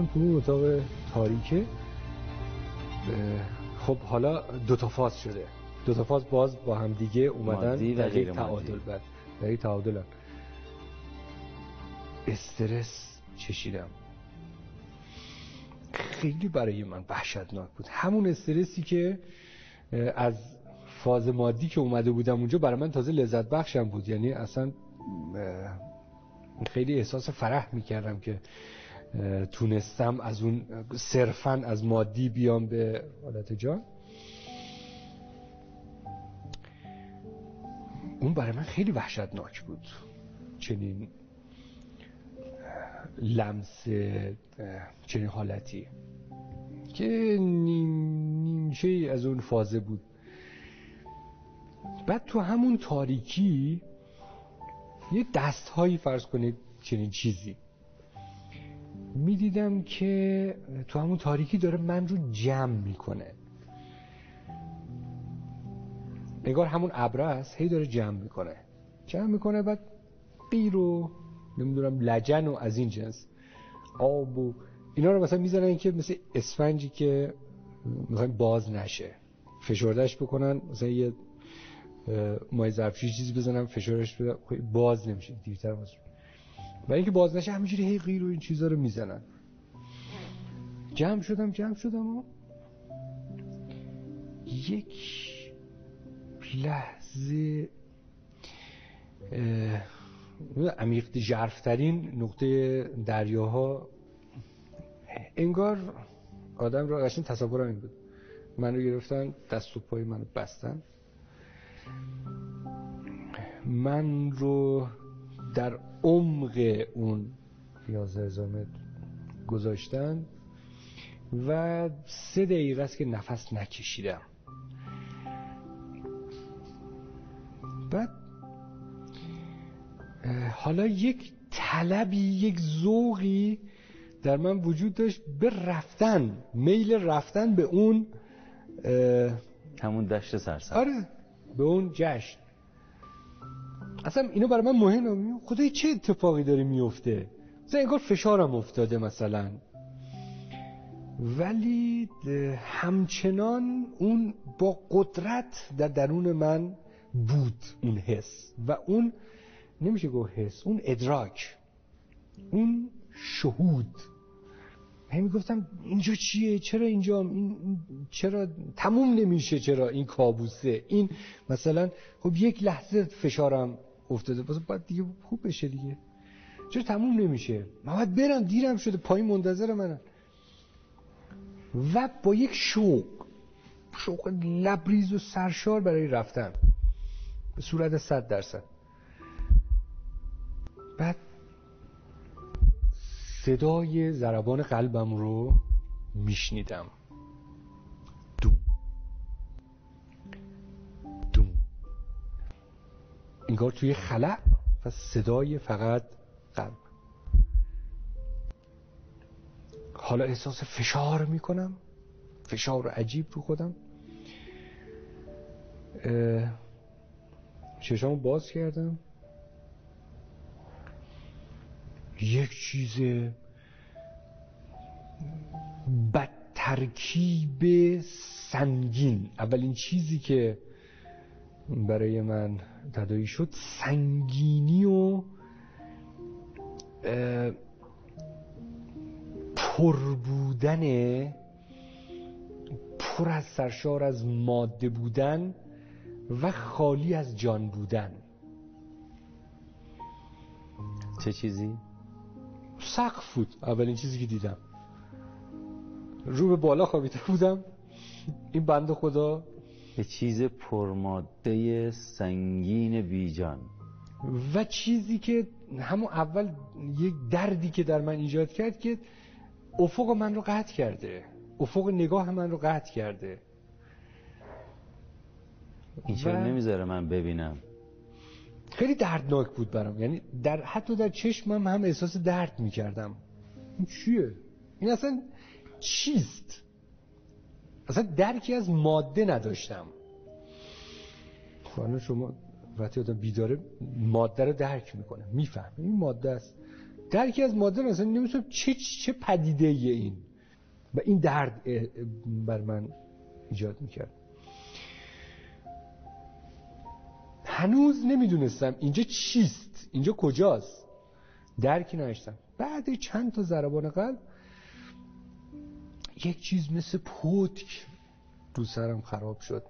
رفتم تو اون اتاق تاریکه. خب حالا دو تا فاز شده. دو تا فاز باز با هم دیگه اومدن در یک تعادل بعد در یک تعادل استرس چشیدم. خیلی برای من وحشتناک بود. همون استرسی که از فاز مادی که اومده بودم اونجا برای من تازه لذت بخشم بود. یعنی اصلا خیلی احساس فرح می‌کردم که تونستم از اون صرفا از مادی بیام به حالت جان. اون برای من خیلی وحشتناک بود. چنین لمس چنین حالتی که نیمچه از اون فازه بود. بعد تو همون تاریکی یه دست هایی فرض کنید چنین چیزی. می‌دیدم که تو همون تاریکی داره من رو جمع می‌کنه. نگار همون ابره است هی داره جمع می‌کنه. جمع می‌کنه بعد قیر و نمی‌دونم لجن و از این جنس آب و اینا رو مثلا می‌زنن که مثل اسفنجی که می‌خوایم باز نشه. فشردش بکنن مثلا یه مای ظرفشویی چیزی بزنم فشارش بده باز نمیشه دیرتر باز و اینکه باز نشه همینجوری هی غیر و این چیزا رو می‌زنن. جمع شدم جمع شدم و یک لحظه عمیق جرفترین نقطه دریاها. انگار آدم را قشن تصورم این بود. منو گرفتن دست و پای منو بستن. من رو در عمق اون 11 هزار متر گذاشتن و سه دقیقه است که نفس نکشیدم. بعد حالا یک طلبی یک ذوقی در من وجود داشت به رفتن میل رفتن به اون همون دشت سرسبز. آره به اون جشن. اصلا اینو برای من مهمه خدای چه اتفاقی داره میفته؟ مثلا انگار فشارم افتاده مثلا. ولی همچنان اون با قدرت در درون من بود اون حس. و اون نمیشه گفت حس اون ادراک اون شهود. همی گفتم اینجا چیه؟ چرا اینجا؟ این چرا تموم نمیشه؟ چرا این کابوسه؟ این مثلا خب یک لحظه فشارم افتاده. باز باید دیگه خوب بشه دیگه. چرا تموم نمیشه؟ من باید برم دیرم شده. پایین منتظر منم. و با یک شوق شوق لبریز و سرشار برای رفتن. به صورت صد درصد. بعد صدای ضربان قلبم رو میشنیدم. انگار توی خلع و صدای فقط قلب. حالا احساس فشار می‌کنم. فشار عجیب رو خودم. چشامو باز کردم. یک چیز بد ترکیب سنگین. اولین چیزی که برای من تدایی شد. سنگینی و پر بودن پر از سرشار از ماده بودن و خالی از جان بودن. چه چیزی؟ سقف بود. اولین چیزی که دیدم. رو به بالا خوابیده بودم. این بند خدا یه چیز پرماده سنگین بیجان. و چیزی که همون اول یک دردی که در من ایجاد کرد که افق من رو قطع کرده. افق نگاه من رو قطع کرده. این چرا نمی‌ذاره من ببینم؟ خیلی دردناک بود برام. یعنی در حتی در چشمم هم احساس درد می‌کردم. این چیه؟ این اصلا چیست؟ اصلا درکی از ماده نداشتم. حالا شما وقتی آدم بیداره ماده رو درک می‌کنه. میفهم این ماده است. درکی از ماده اصلا نمی‌تونم چه چه پدیده این. و این درد بر من ایجاد می‌کرد. هنوز نمی‌دونستم اینجا چیست. اینجا کجاست. درکی نداشتم. بعد چند تا ضربان قلب یک چیز مثل پتک رو سرم خراب شد.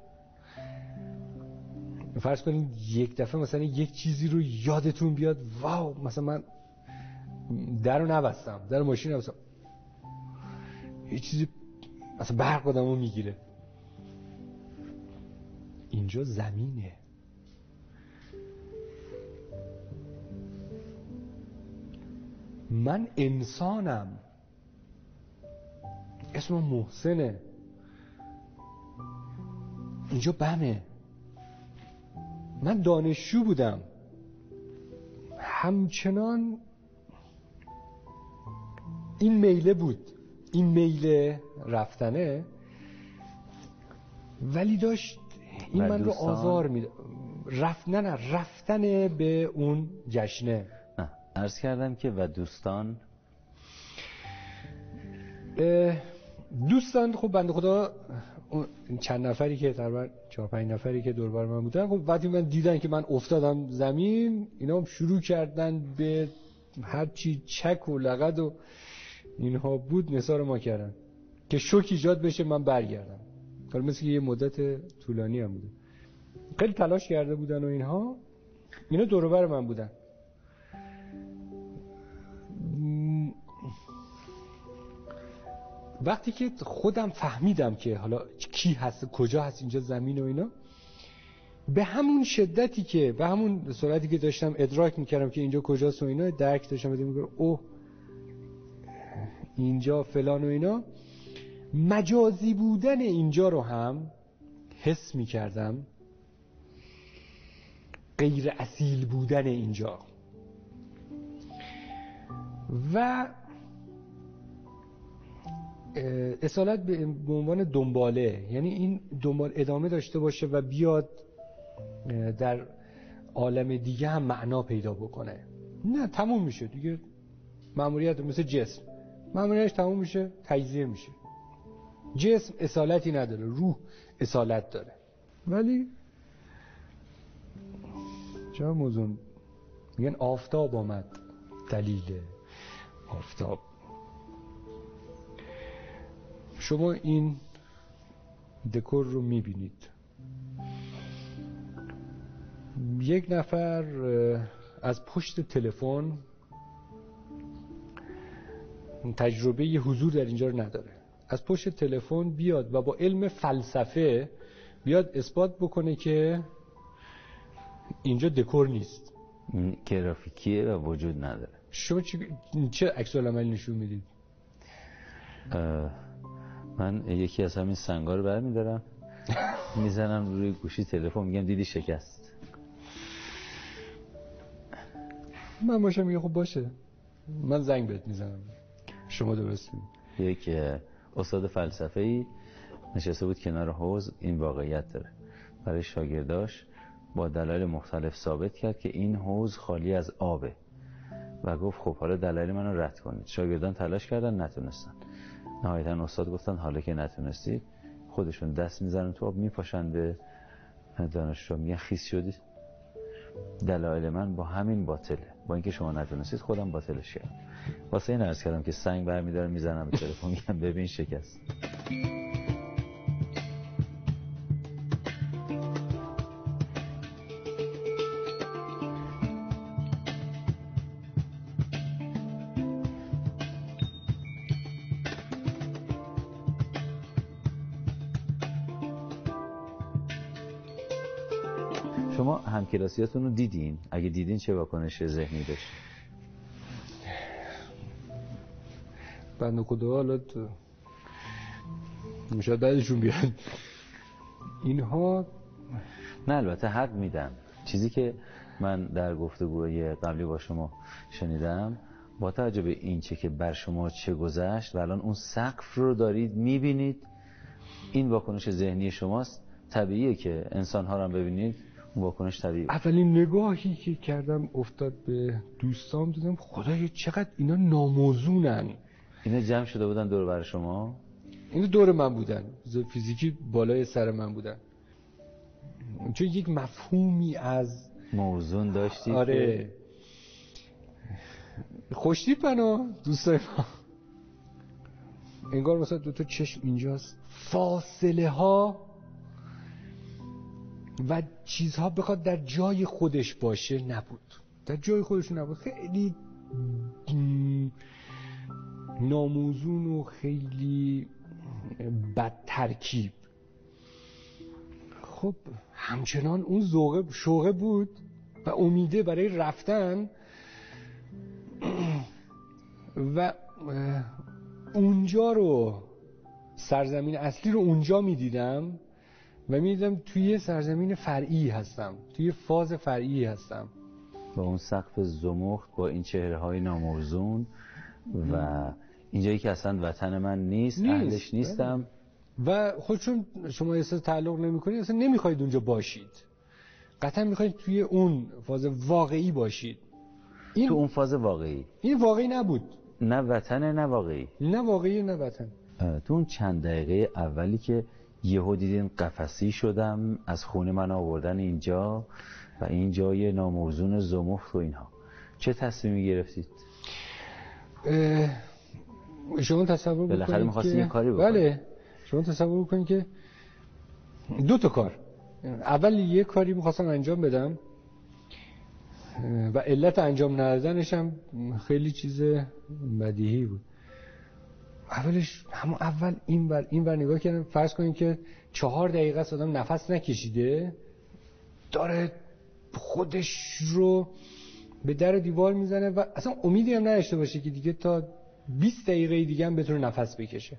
فرض کنید یک دفعه مثلا یک چیزی رو یادتون بیاد واو مثلا من در رو نبستم در ماشین نبستم. یه چیزی مثلا برق آدم رو می‌گیره. اینجا زمینه. من انسانم. اسم محسنه. اینجا بمه. من دانشجو بودم. همچنان این میله بود. این میله رفتنه. ولی داشت این من رو آزار میده. رفت نه نه رفتن به اون جشنه. نه عرض کردم که و دوستان؟ دوستان خب بنده خدا چند نفری که تقریبا چهار پنج نفری که دور بر من بودن خب وقتی من دیدن که من افتادم زمین اینا هم شروع کردن به هرچی چک و لغد و اینها بود نثار ما کردن. که شوک ایجاد بشه من برگردم. کار مثل یه مدت طولانی هم بوده. خیلی تلاش کرده بودن و اینها. اینا دور من بودن. وقتی که خودم فهمیدم که حالا کی هست کجا هست اینجا زمین و اینا به همون شدتی که به همون سرعتی که داشتم ادراک می‌کردم که اینجا کجاست و اینا درک داشتم بده میگم اوه اینجا فلان و اینا مجازی بودن اینجا رو هم حس می‌کردم غیر اصیل بودن اینجا. و اصالت به عنوان دنباله یعنی این دنبال ادامه داشته باشه و بیاد در عالم دیگه هم معنا پیدا بکنه. نه تموم میشه دیگه. معمولیت مثل جسم. معمولیتش تموم میشه تجزیه میشه. جسم اصالتی نداره روح اصالت داره. ولی چرا موزون میگن آفتاب آمد دلیل آفتاب. شما این دکور رو می‌بینید. یک نفر از پشت تلفن تجربه حضور در اینجا رو نداره. از پشت تلفن بیاد و با علم فلسفه بیاد اثبات بکنه که اینجا دکور نیست. گرافیکیه و وجود نداره. شما چه عکس عملی نشون می‌دید؟ من یکی از همین سنگا رو برمیدارم. می‌زنم روی گوشی تلفن میگم دیدی شکست. من باشم میگه خب باشه. من زنگ بهت می‌زنم. شما درست یک استاد فلسفه ای نشسته بود کنار حوز این واقعیت داره. برای شاگرداش با دلایل مختلف ثابت کرد که این حوز خالی از آبه. و گفت خب حالا دلایل منو رد کنید. شاگردان تلاش کردن نتونستن. نهایتا استاد گفتن حالا که نتونستید خودشون دست می‌زنن تو آب میپاشن به دانشجو میگن خیس شدید دلایل من با همین باطله. با اینکه شما نتونستید خودم باطلش کردم. واسه این عرض کردم که سنگ برمیداره می‌زنم به تلفن میگم ببین شکست. همکلاسیاتون رو دیدین؟ اگه دیدین چه واکنش ذهنی داشت؟ بنده خدا حالا شاید بعدشون بیاد اینها نه البته حق میدم. چیزی که من در گفتگوی قبلی با شما شنیدم با توجه به این چه که بر شما چه گذشت و الان اون سقف رو دارید می‌بینید این واکنش ذهنی شماست. طبیعیه که انسان ها رو هم ببینید. واکنش طبیعی اولین نگاهی که کردم افتاد به دوستام دیدم خدایا چقدر اینا ناموزونن. اینا جمع شده بودن دور بر شما؟ اینا دور من بودن. فیزیکی بالای سر من بودن. چون یک مفهومی از موزون داشتی آره. خوشتیپ بنا دوستای ما. انگار مثلا دو تا چشم اینجاست. فاصله ها و چیزها بخواد در جای خودش باشه نبود. در جای خودش نبود. خیلی ناموزون و خیلی بد ترکیب خب همچنان اون ذوقه شوقه بود و امیده برای رفتن. <clears throat> و اونجا رو سرزمین اصلی رو اونجا می‌دیدم. و می‌دیدم توی سرزمین فرعی هستم توی فاز فرعی هستم. با اون سقف زمخت با این چهره های ناموزون و اینجایی که اصلا وطن من نیست, نیست. اهلش نیستم. و خودشون شما احساس تعلق نمی کنید اصلا نمی‌خواید اونجا باشید. قطعا می‌خواید توی اون فاز واقعی باشید. این تو اون فاز واقعی. این واقعی نبود. نه وطن نه واقعی. نه واقعی نه وطن. تو اون چند دقیقه اولی که یهو دیدین قفسی شدم از خونه من آوردن اینجا و این جای ناموزون زمخت و اینها. چه تصمیمی گرفتید؟ شما تصور بکنید که... یه کاری بکنید بله شما تصور بکنید که دو تا کار. اول یه کاری می‌خواستم انجام بدم و علت انجام ندادنش هم خیلی چیز بدیهی بود. اولش همون اول این بر این بر نگاه کردم فرض کنیم که چهار دقیقه است آدم نفس نکشیده داره خودش رو به در دیوار می‌زنه و اصلا امیدی هم نداشته باشه که دیگه تا 20 دقیقه دیگه هم بتونه نفس بکشه.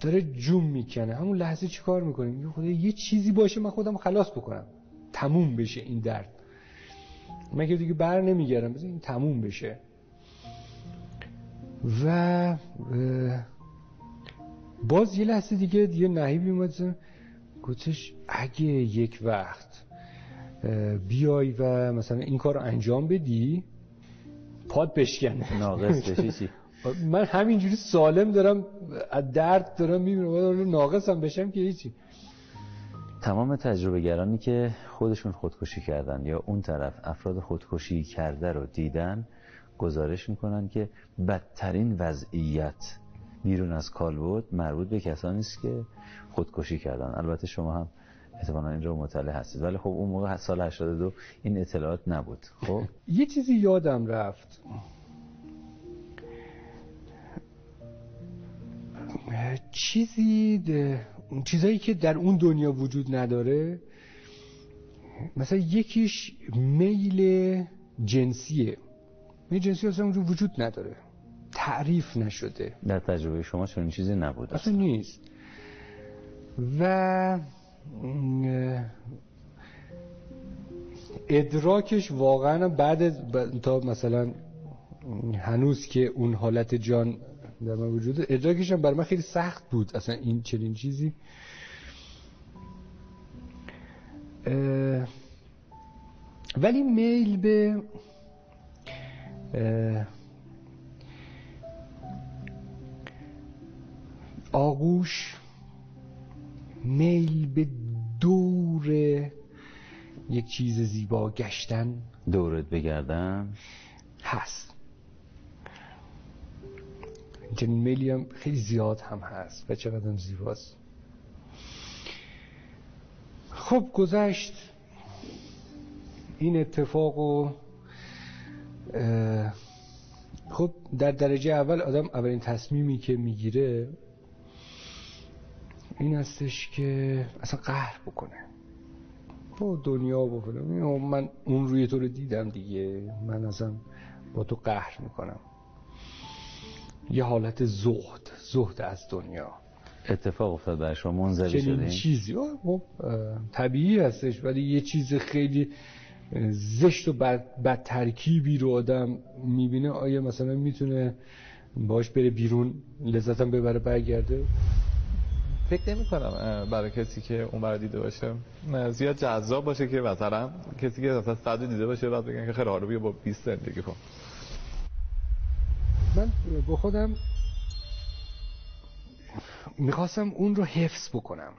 داره جوم می‌کنه. همون لحظه چیکار می‌کنیم یه خدا یه چیزی باشه من خودم خلاص بکنم. تموم بشه این درد. من که دیگه بر نمیگردم. بذار این تموم بشه. و باز یه لحظه دیگه دیگه نهیبی اومد گفتش اگه یک وقت بیای و مثلا این کار رو انجام بدی پاد بشکنه. ناقص بشی من همینجوری سالم دارم از درد دارم می‌بینم ناقصم بشم که هیچی. تمام تجربه گرانی که خودشون خودکشی کردن یا اون طرف افراد خودکشی کرده رو دیدن گزارش می‌کنن که بدترین وضعیت بیرون از کالبد مربوط به کسانی است که خودکشی کردن. البته شما هم احتمالا این رو مطلع هستید. ولی خب اون موقع سال 82 این اطلاعات نبود. خب؟ <laughs> یه چیزی یادم رفت. چیزی چیزایی که در اون دنیا وجود نداره. مثلا یکیش میل جنسیه. میل جنسی اصلا اونجا وجود نداره. تعریف نشده. در تجربه شما چون چیزی نبود اصلا نیست. و ادراکش واقعا بعد تا مثلا هنوز که اون حالت جان در من وجود ادراکش هم برای من خیلی سخت بود. اصلا این چنین چیزی. ولی میل به آغوش میل به دور یک چیز زیبا گشتن. دورت بگردم. هست. چنین میلی هم خیلی زیاد هم هست و چقدر هم زیباست. خب گذشت. این اتفاق و خب در درجه اول آدم اولین تصمیمی که می‌گیره این هستش که اصلا قهر بکنه. با دنیا بکنه من اون روی تو رو دیدم دیگه. من اصلا با تو قهر می‌کنم. یه حالت زهد زهد از دنیا. اتفاق افتاد برای شما منزوی شده چیزی. خب طبیعی هستش ولی یه چیز خیلی زشت و بد, بد ترکیبی رو آدم می‌بینه آیا مثلا می‌تونه باش بره بیرون لذتم ببره برگرده؟ فکر نمی کنم برای کسی که اون برای دیده باشه. زیاد جذاب باشه که مثلا کسی که مثلا صد دیده باشه بعد بگن که خیلی حالا بیا با 20 زندگی کن. من با خودم می‌خواستم اون رو حفظ بکنم.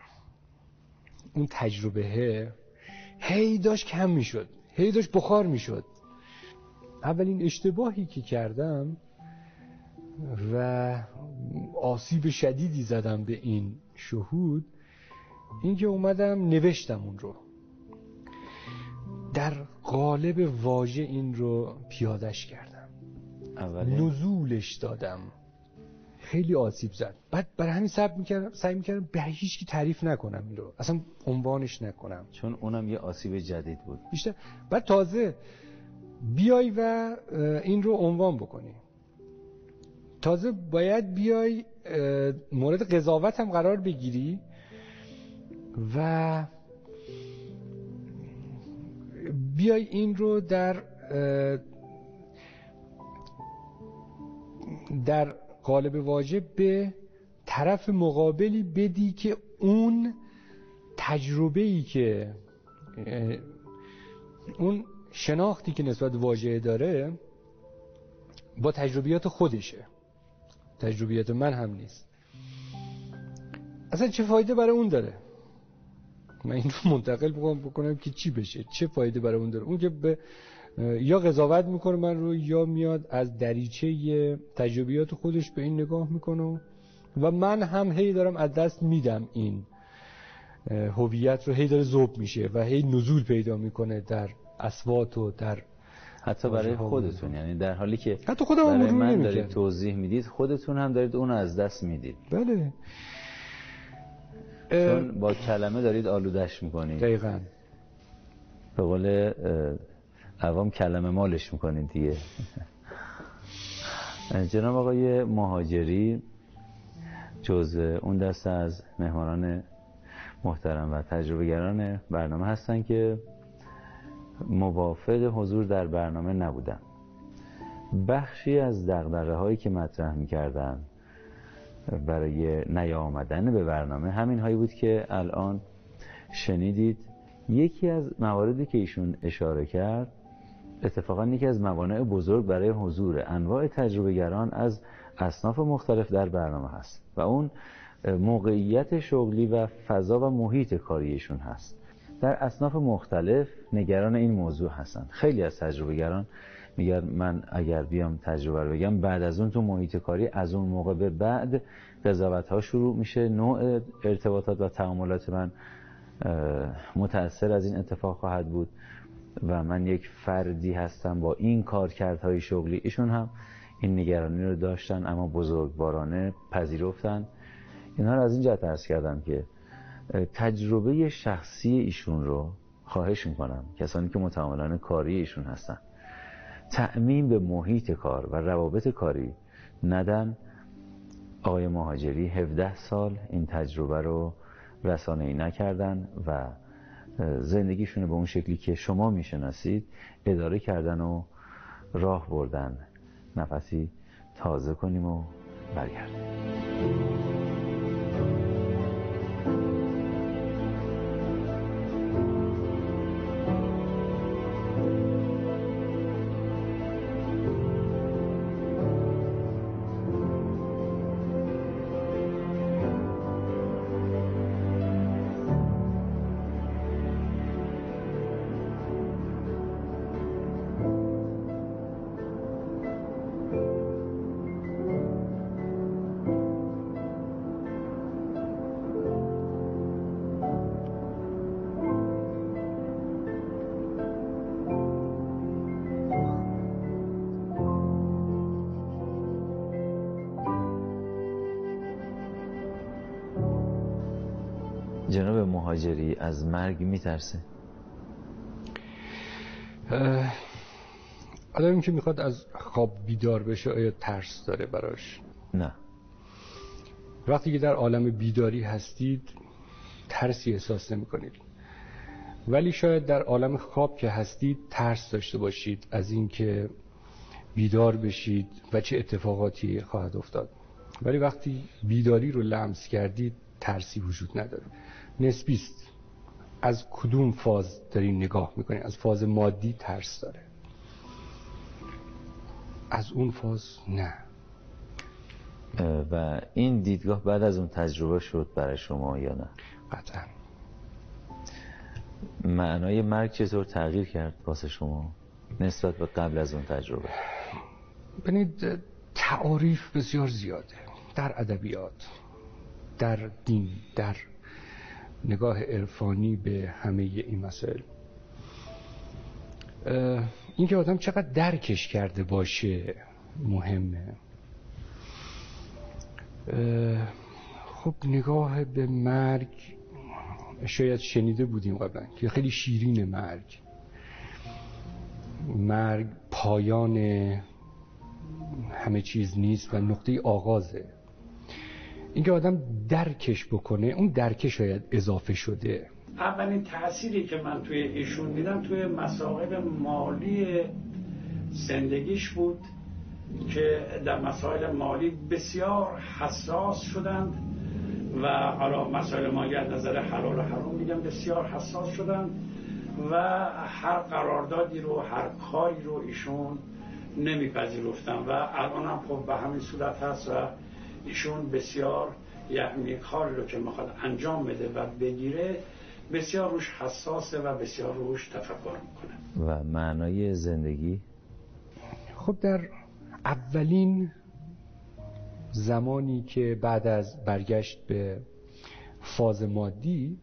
اون تجربه هی داشت کم می‌شد. هی داشت بخار می‌شد. اولین اشتباهی که کردم و آسیب شدیدی زدم به این شهود اینکه اومدم نوشتم اون رو. در قالب واژه این رو پیادش کردم. نزولش دادم. خیلی آسیب زد. بعد برای همین سعی می‌کردم سعی می‌کردم به هیچ کی تعریف نکنم این رو اصلا عنوانش نکنم. چون اونم یه آسیب جدید بود. بیشتر. بعد تازه بیای و این رو عنوان بکنی. تازه باید بیای مورد قضاوت هم قرار بگیری و بیای این رو در در قالب واژه به طرف مقابلی بدی که اون تجربه ای که اون شناختی که نسبت واژه داره با تجربیات خودشه. تجربیات من هم نیست. اصلا چه فایده برای اون داره؟ من این رو منتقل بکنم بکنم که چی بشه؟ چه فایده برای اون داره؟ اون که به یا قضاوت می‌کنه من رو یا میاد از دریچه تجربیات خودش به این نگاه می‌کنه. و من هم هی دارم از دست میدم این هویت رو. هی داره زوب میشه و هی نزول پیدا می‌کنه در اسوات و در حتی برای خودتون یعنی در حالی که حتی خودم برای من دارید توضیح می‌دید خودتون هم دارید اون از دست می‌دید. بله. چون با کلمه دارید آلودش می‌کنید. دقیقا. به قول عوام کلمه مالش می‌کنید دیگه. <laughs> جناب آقای مهاجری جز اون دسته از مهمانان محترم و تجربهگران برنامه هستن که موافق حضور در برنامه نبودن. بخشی از دقدره هایی که مطرح می‌کردن برای نیامدن به برنامه همین هایی بود که الان شنیدید. یکی از مواردی که ایشون اشاره کرد اتفاقا یکی از موانع بزرگ برای حضور انواع تجربهگران از اصناف مختلف در برنامه هست و اون موقعیت شغلی و فضا و محیط کاریشون هست. در اصناف مختلف نگران این موضوع هستن. خیلی از تجربهگران میگن من اگر بیام تجربه رو بگم بعد از اون تو محیط کاری از اون موقع به بعد قضاوت ها شروع میشه. نوع ارتباطات و تعاملات من متأثر از این اتفاق خواهد بود. و من یک فردی هستم با این کارکردهای شغلی. ایشون هم این نگرانی رو داشتن اما بزرگوارانه پذیرفتن. اینها رو از این جهت ارز کردم که تجربه شخصی ایشون رو خواهش می‌کنم کسانی که متعاملان کاری ایشون هستن تأمین به محیط کار و روابط کاری ندن. آقای مهاجری 17 سال این تجربه رو رسانه ای نکردن و زندگیشون به اون شکلی که شما می‌شناسید اداره کردن و راه بردن. نفسی تازه کنیم و برگردیم. مهاجری از مرگ میترسه؟ آدمی که می‌خواد از خواب بیدار بشه آیا ترس داره براش؟ نه. وقتی که در عالم بیداری هستید ترسی احساس نمی کنید ولی شاید در عالم خواب که هستید ترس داشته باشید از اینکه بیدار بشید و چه اتفاقاتی خواهد افتاد. ولی وقتی بیداری رو لمس کردید ترسی وجود نداره. نسبیست. از کدوم فاز دارین نگاه می‌کنین از فاز مادی ترس داره. از اون فاز نه. و این دیدگاه بعد از اون تجربه شد برای شما یا نه؟ قطعا. معنای مرگ چطور تغییر کرد واسه شما نسبت به قبل از اون تجربه؟ ببینید تعاریف بسیار زیاده در ادبیات. در دین در نگاه عرفانی به همه این مسائل. اینکه آدم چقدر درکش کرده باشه مهمه. خب نگاه به مرگ شاید شنیده بودیم قبلا که خیلی شیرین مرگ. مرگ پایان همه چیز نیست و نقطه آغازه. اینکه آدم درکش بکنه اون درکش شاید اضافه شده. اولین تأثیری که من توی ایشون دیدم توی مسائل مالی زندگیش بود که در مسائل مالی بسیار حساس شدند و حالا مسائل مالی از نظر حلال و حرام میگم بسیار حساس شدند و هر قراردادی رو هر کاری رو ایشون نمیپذیرفتن. و الان هم خب به همین صورت هست و ایشون بسیار یعنی کاری رو که می‌خواد انجام بده و بگیره بسیار روش حساسه و بسیار روش تفکر می‌کنه. و معنای زندگی؟ خب در اولین زمانی که بعد از برگشت به فاز مادی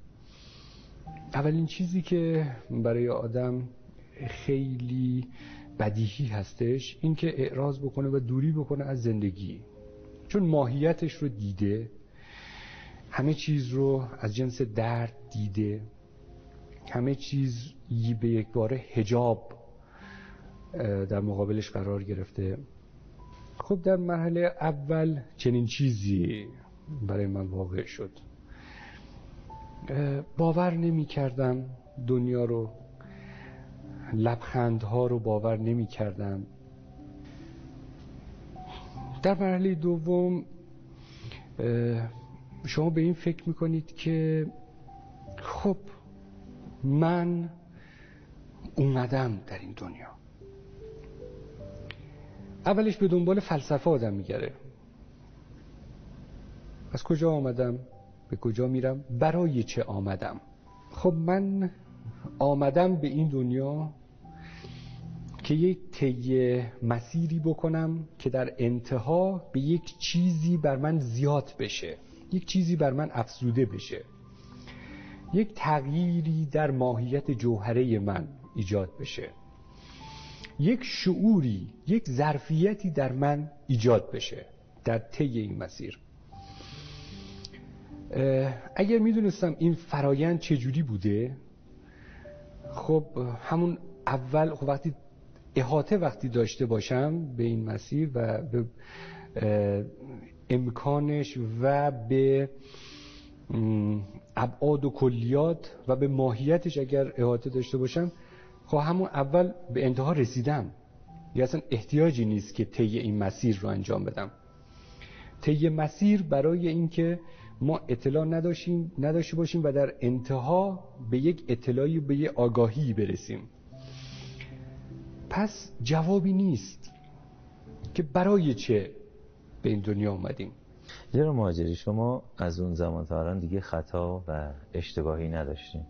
اولین چیزی که برای آدم خیلی بدیهی هستش این که اعراض بکنه و دوری بکنه از زندگی. چون ماهیتش رو دیده همه چیز رو از جنس درد دیده همه چیز به یک باره هجاب در مقابلش قرار گرفته. خب در مرحله اول چنین چیزی برای من واقع شد. باور نمی کردم دنیا رو لبخندها رو باور نمی کردم در مرحله دوم شما به این فکر می‌کنید که خب من اومدم در این دنیا. اولش به دنبال فلسفه آدم میگره. از کجا آمدم؟ به کجا میرم؟ برای چه آمدم؟ خب من آمدم به این دنیا که یک طی مسیری بکنم که در انتها به یک چیزی بر من زیاد بشه یک چیزی بر من افزوده بشه. یک تغییری در ماهیت جوهره من ایجاد بشه. یک شعوری یک ظرفیتی در من ایجاد بشه در طی این مسیر. اگر می‌دونستم این فرایند چجوری بوده خب همون اول خب وقتی احاطه وقتی داشته باشم به این مسیر و به امکانش و به ابعاد و کلیات و به ماهیتش اگر احاطه داشته باشم خب همون اول به انتها رسیدم. یا اصلا احتیاجی نیست که طی این مسیر رو انجام بدم. طی مسیر برای اینکه ما اطلاع نداشیم نداشته باشیم و در انتها به یک اطلاعی به یک آگاهی برسیم. پس جوابی نیست که برای چه به این دنیا اومدیم. جناب مهاجری شما از اون زمان تا الان دیگه خطا و اشتباهی نداشتیم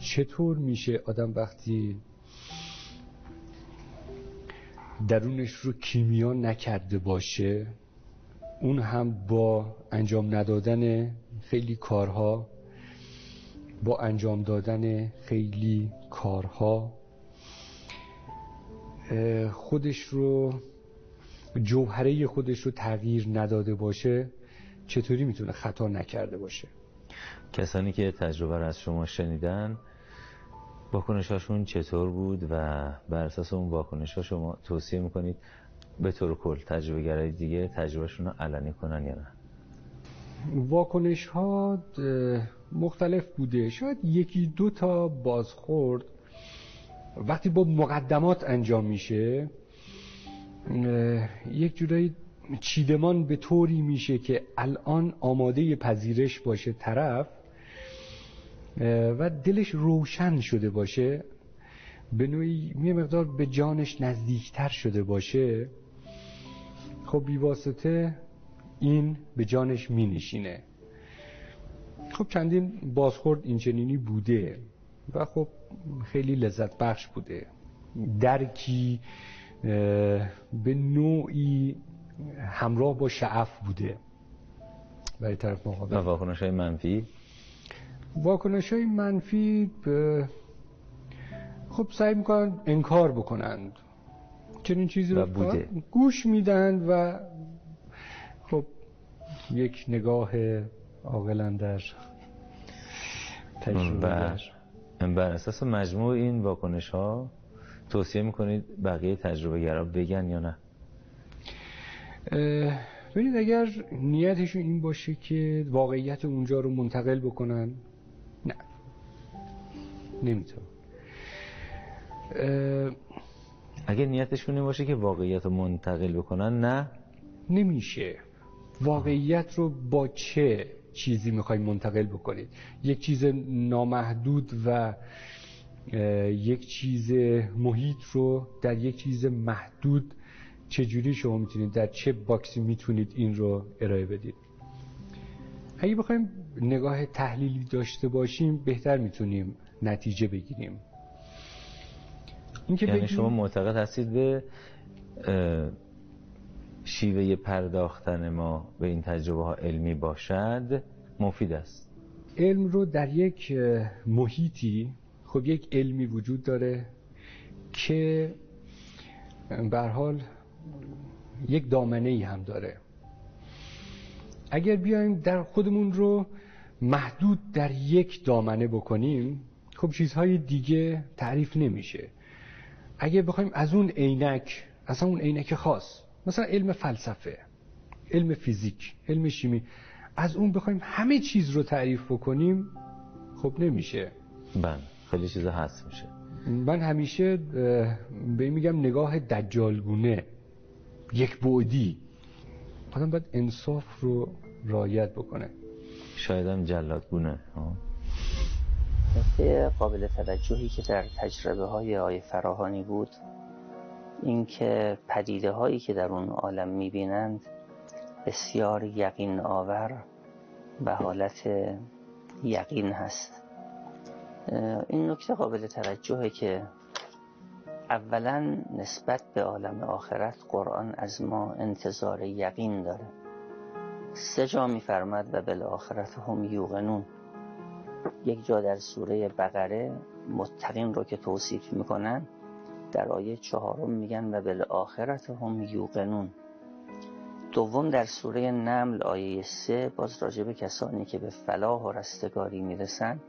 چطور میشه آدم وقتی درونش رو کیمیا نکرده باشه اون هم با انجام ندادن خیلی کارها با انجام دادن خیلی کارها خودش رو جوهره خودش رو تغییر نداده باشه چطوری می‌تونه خطا نکرده باشه؟ کسانی که تجربه رو از شما شنیدن واکنشاشون چطور بود و بر اساس اون واکنش ها شما توصیه می‌کنید به طور کل تجربه گرای دیگه تجربهشون رو علنی کنن یا نه؟ واکنش ها مختلف بوده. شاید یکی دو تا بازخورد. وقتی با مقدمات انجام میشه یک جورایی چیدمان به طوری میشه که الان آماده پذیرش باشه طرف و دلش روشن شده باشه به نوعی یه مقدار به جانش نزدیکتر شده باشه خب بیواسطه این به جانش می نشینه خب چندین بازخورد اینچنینی بوده و خب خیلی لذت بخش بوده. درکی به نوعی همراه با شعف بوده. برای طرف مقابل. واکنش های منفی؟ واکنش های منفی خب سعی می‌کنن انکار بکنند. چنین چیزی رو بوده. گوش میدن و خب یک نگاه عاقلا در تجربه بر اساس مجموع این واکنش ها توصیه می‌کنید بقیه تجربه گرا بگن یا نه؟ ببینید اگر نیتشون این باشه که واقعیت اونجا رو منتقل بکنن نه. نمیتون اگر نیتشون این باشه که واقعیت رو منتقل بکنن نه؟ نمیشه. واقعیت رو با چه؟ چیزی می‌خوای منتقل بکنید یک چیز نامحدود و یک چیز محیط رو در یک چیز محدود چجوری شما می‌تونید در چه باکسی می‌تونید این رو ارائه بدید؟ اگه بخوایم نگاه تحلیلی داشته باشیم بهتر می‌تونیم نتیجه بگیریم. این که یعنی شما معتقد هستید به شیوه پرداختن ما به این تجربه ها علمی باشد مفید است. علم رو در یک محیطی خب یک علمی وجود داره که به حال یک دامنه ای هم داره. اگر بیایم در خودمون رو محدود در یک دامنه بکنیم خب چیزهای دیگه تعریف نمیشه. اگر بخوایم از اون عینک از اون عینک خاص مثلا علم فلسفه علم فیزیک علم شیمی از اون بخوایم همه چیز رو تعریف بکنیم خب نمیشه. بله خیلی چیزا هست میشه. من همیشه به میگم نگاه دجالگونه یک بعدی. آدم باید انصاف رو رایت بکنه. شاید هم جلادگونه نکته قابل توجهی که در تجربه های آی فراهانی بود اینکه پدیده هایی که در اون عالم می‌بینند بسیار یقین آور و حالت یقین هست. این نکته قابل توجهه که اولا نسبت به عالم آخرت قرآن از ما انتظار یقین داره. سه جا میفرمد و بالآخرت هم یوقنون. یک جا در سوره بقره متقین رو که توصیف می‌کنن در آیه چهارم میگن و بالآخرت هم یوقنون. دوم در سوره نمل آیه سه باز راجع کسانی که به فلاح و رستگاری می‌رسن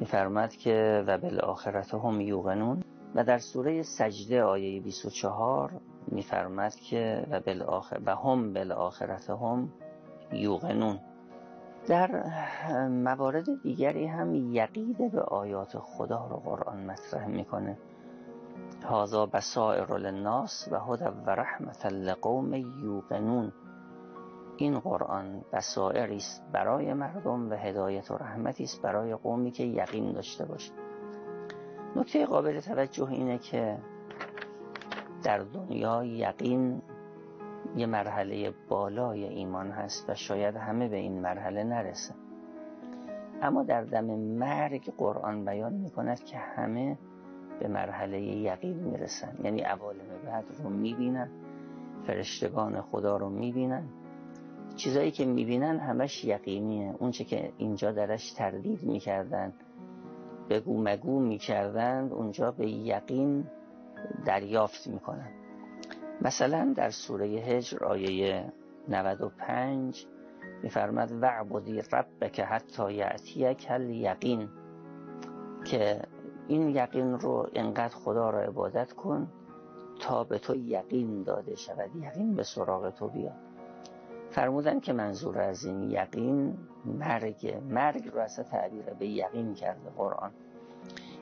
میفرماد که و بالآخرت هم یوقنون. و در سوره سجده آیه 24 میفرماد که و, بالآخر و هم بالآخرت هم یوقنون. در موارد دیگری هم یقید به آیات خدا رو قرآن مطرح می‌کنه. هذا بصائر للناس و هدى و رحمت لقوم یوقنون این قرآن بصائری است برای مردم و هدایت و رحمتی است برای قومی که یقین داشته باشه. نکته قابل توجه اینه که در دنیا یقین یه مرحله بالای ایمان هست و شاید همه به این مرحله نرسه. اما در دم مرگ قرآن بیان می‌کند که همه به مرحله یقین می‌رسن. یعنی عوالم بعد رو می‌بینن فرشتگان خدا رو می‌بینن. چیزایی که می‌بینن همش یقینیه. اونچه که اینجا درش تردید می‌کردن بگو مگو می‌کردن اونجا به یقین دریافت می‌کنن. مثلا در سوره هجر آیه 95 میفرماد وعبدی ربک حتی یعطیک کل یقین که این یقین رو انقدر خدا را عبادت کن تا به تو یقین داده شود. یقین به سراغ تو بیاد فرمودن که منظور از این یقین مرگ مرگ رو اصلا تعبیر به یقین کرده قرآن.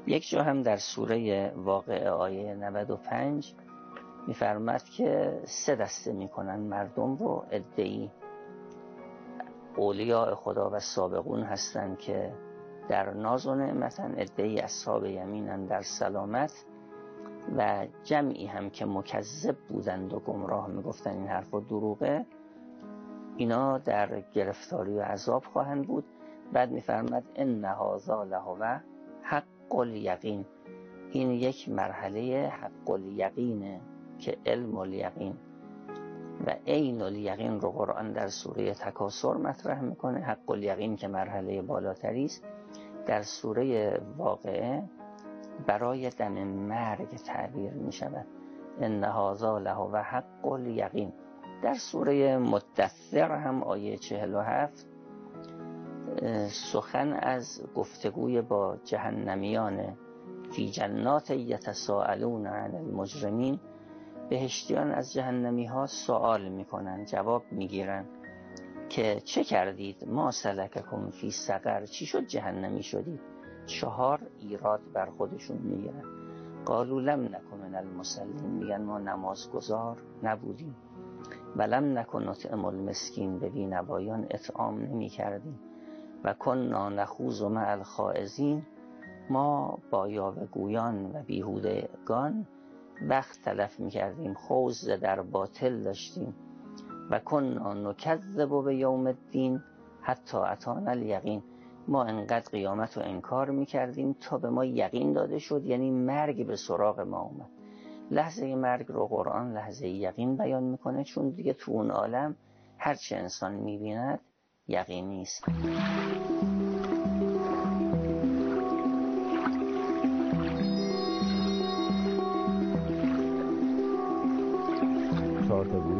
یک جا هم در سوره واقع آیه 95 میفرمد که سه دسته می‌کنن مردم رو. ادعی اولیاء خدا و سابقون هستند که در ناز و نعمتن ادعی اصحاب یمینن در سلامت و جمعی هم که مکذب بودند و گمراه می‌گفتن این حرف و دروغه اینا در گرفتاری و عذاب خواهند بود. بعد میفرمد ان هذا لهو حق الیقین. این یک مرحله حق الیقینه که علم الیقین و عین الیقین رو قرآن در سوره تکاسر مطرح می‌کنه. حق الیقین که مرحله بالاتری است. در سوره واقعه برای دم مرگ تعبیر می شود. ان هذا له و حق الیقین. در سوره مدثر هم آیه 47 سخن از گفتگوی با جهنمیان فی جنات یتساءلون عن المجرمین بهشتیان از جهنمی ها سوال می‌کنن جواب می‌گیرن که چه کردید؟ ما سلککم فی سقر چی شد؟ جهنمی شدید. چهار ایراد بر خودشون می‌گیرن قالو لم نکن من المسلین میگن ما نمازگزار نبودیم. ولم نکن نطعم المسکین. به بینوایان اطعام نمی کردیم و کنا نخوز و مع الخائزین. ما با یاوهگویان و بیهودگان وقت تلف می کردیم خوز در باطل داشتیم. و کنا نکذب به یوم الدین حتی اتانا الیقین. ما انقدر قیامت رو انکار می‌کردیم تا به ما یقین داده شد یعنی مرگ به سراغ ما اومد. لحظه مرگ رو قرآن لحظه یقین بیان می‌کنه چون دیگه تو اون عالم هرچه انسان می‌بیند یقینی است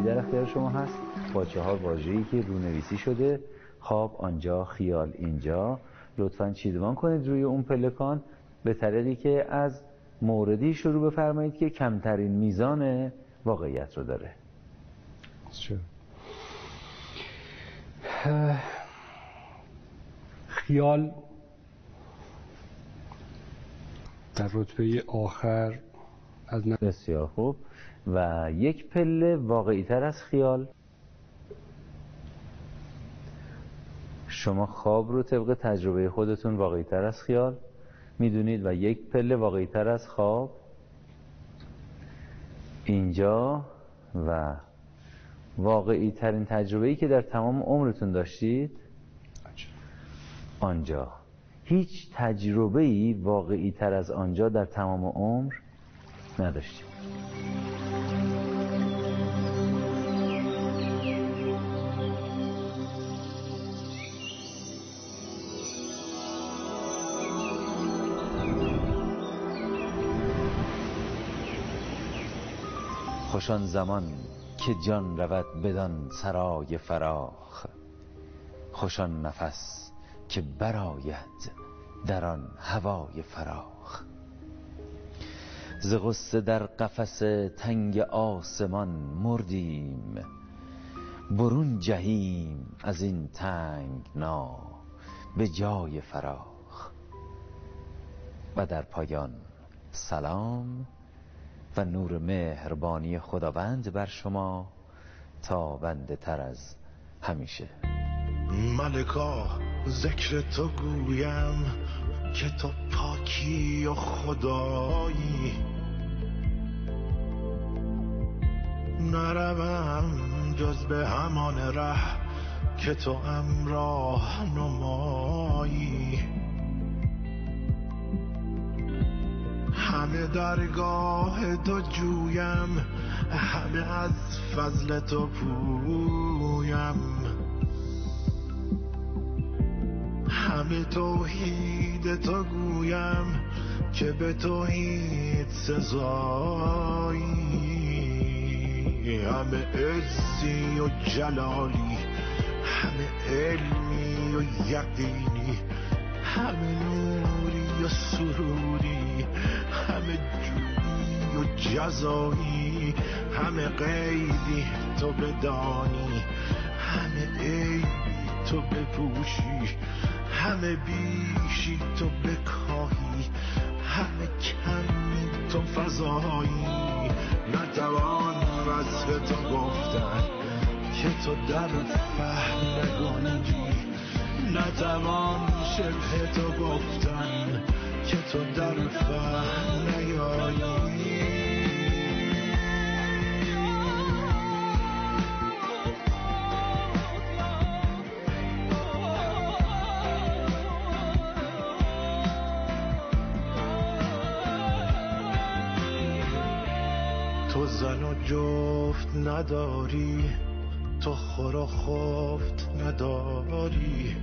در اختیار شما هست؟ با چهار واژه‌ای که رونویسی شده. خواب آنجا خیال اینجا. لطفا چیدمان کنید روی اون پلکان. به طریقی که از موردی شروع بفرمایید که کمترین میزان واقعیت رو داره. خیال در رتبه آخر از بسیار خوب. و یک پله واقعی تر از خیال. شما خواب رو طبق تجربه خودتون واقعی تر از خیال می‌دونید و یک پله واقعی تر از خواب. اینجا و واقعی ترین تجربه ای که در تمام عمرتون داشتید آنجا. هیچ تجربه ای واقعی تر از آنجا در تمام عمر نداشتید. خوشان زمان که جان رود بدان سرای فراخ. خوشان نفس که براید در آن هوای فراخ. ز غصه در قفس تنگ آسمان مردیم برون جهیم از این تنگنا به جای فراخ. و در پایان سلام. و نور مهربانی خداوند بر شما تا بنده تر از همیشه. ملکا ذکر تو گویم که تو پاکی و خدایی. نروم جز به همان ره که تو امراه نمایی. همه درگاه تو جویم همه از فضل تو پویم. همه توحید تو گویم که به توحید سزایی. همه عزی و جلالی همه علمی و یقینی همه نوری و سروری. همه جویی و جزایی همه قیدی تو بدانی همه عیبی تو بپوشی همه بیشی تو بکاهی همه کمی تو فضایی. نتوان وصف تو گفتن که تو در فهم نگنجی نتوان شبه تو گفتن که تو در فهم نیایی تو زن و جفت نداری تو خور و خفت نداری.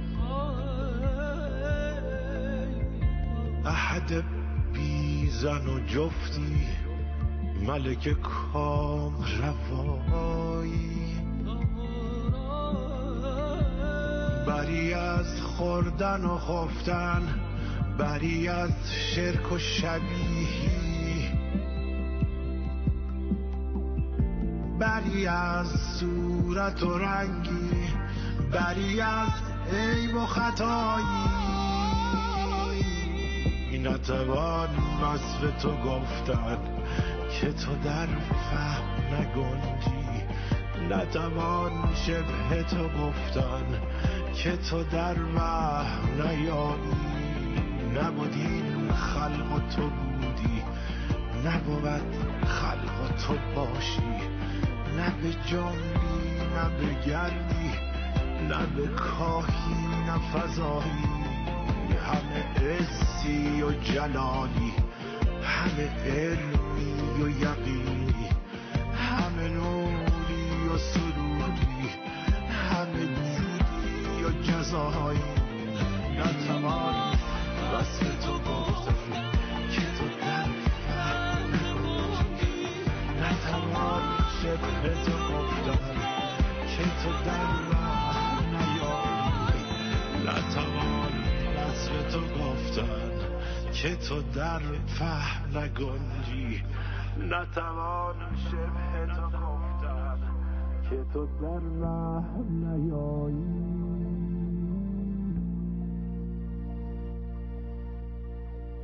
احد بی زن و جفتی ملک کام روایی. بری از خوردن و خفتن بری از شرک و شبیهی. بری از صورت و رنگی بری از عیب و خطایی. نتوان وصف تو گفتن که تو در فهم نگنجی. نتوان شبه تو گفتن که تو در وهم نیایی. نبودین خلق تو بودی. نبود خلق تو باشی. نه به جنبی نه به گردی. نه به کاهی نه فضایی. همه عزی و جلالی همه علمی و یقینی همه نوری و سروری همه جودی و جزایی. نتوان وصف تو گفتن که تو در نتوان شبه تو گفتن که تو در وصف تو گفتن که تو در فهم نگنجی. نتوان شبه تو گفتن که تو در وهم نیایی.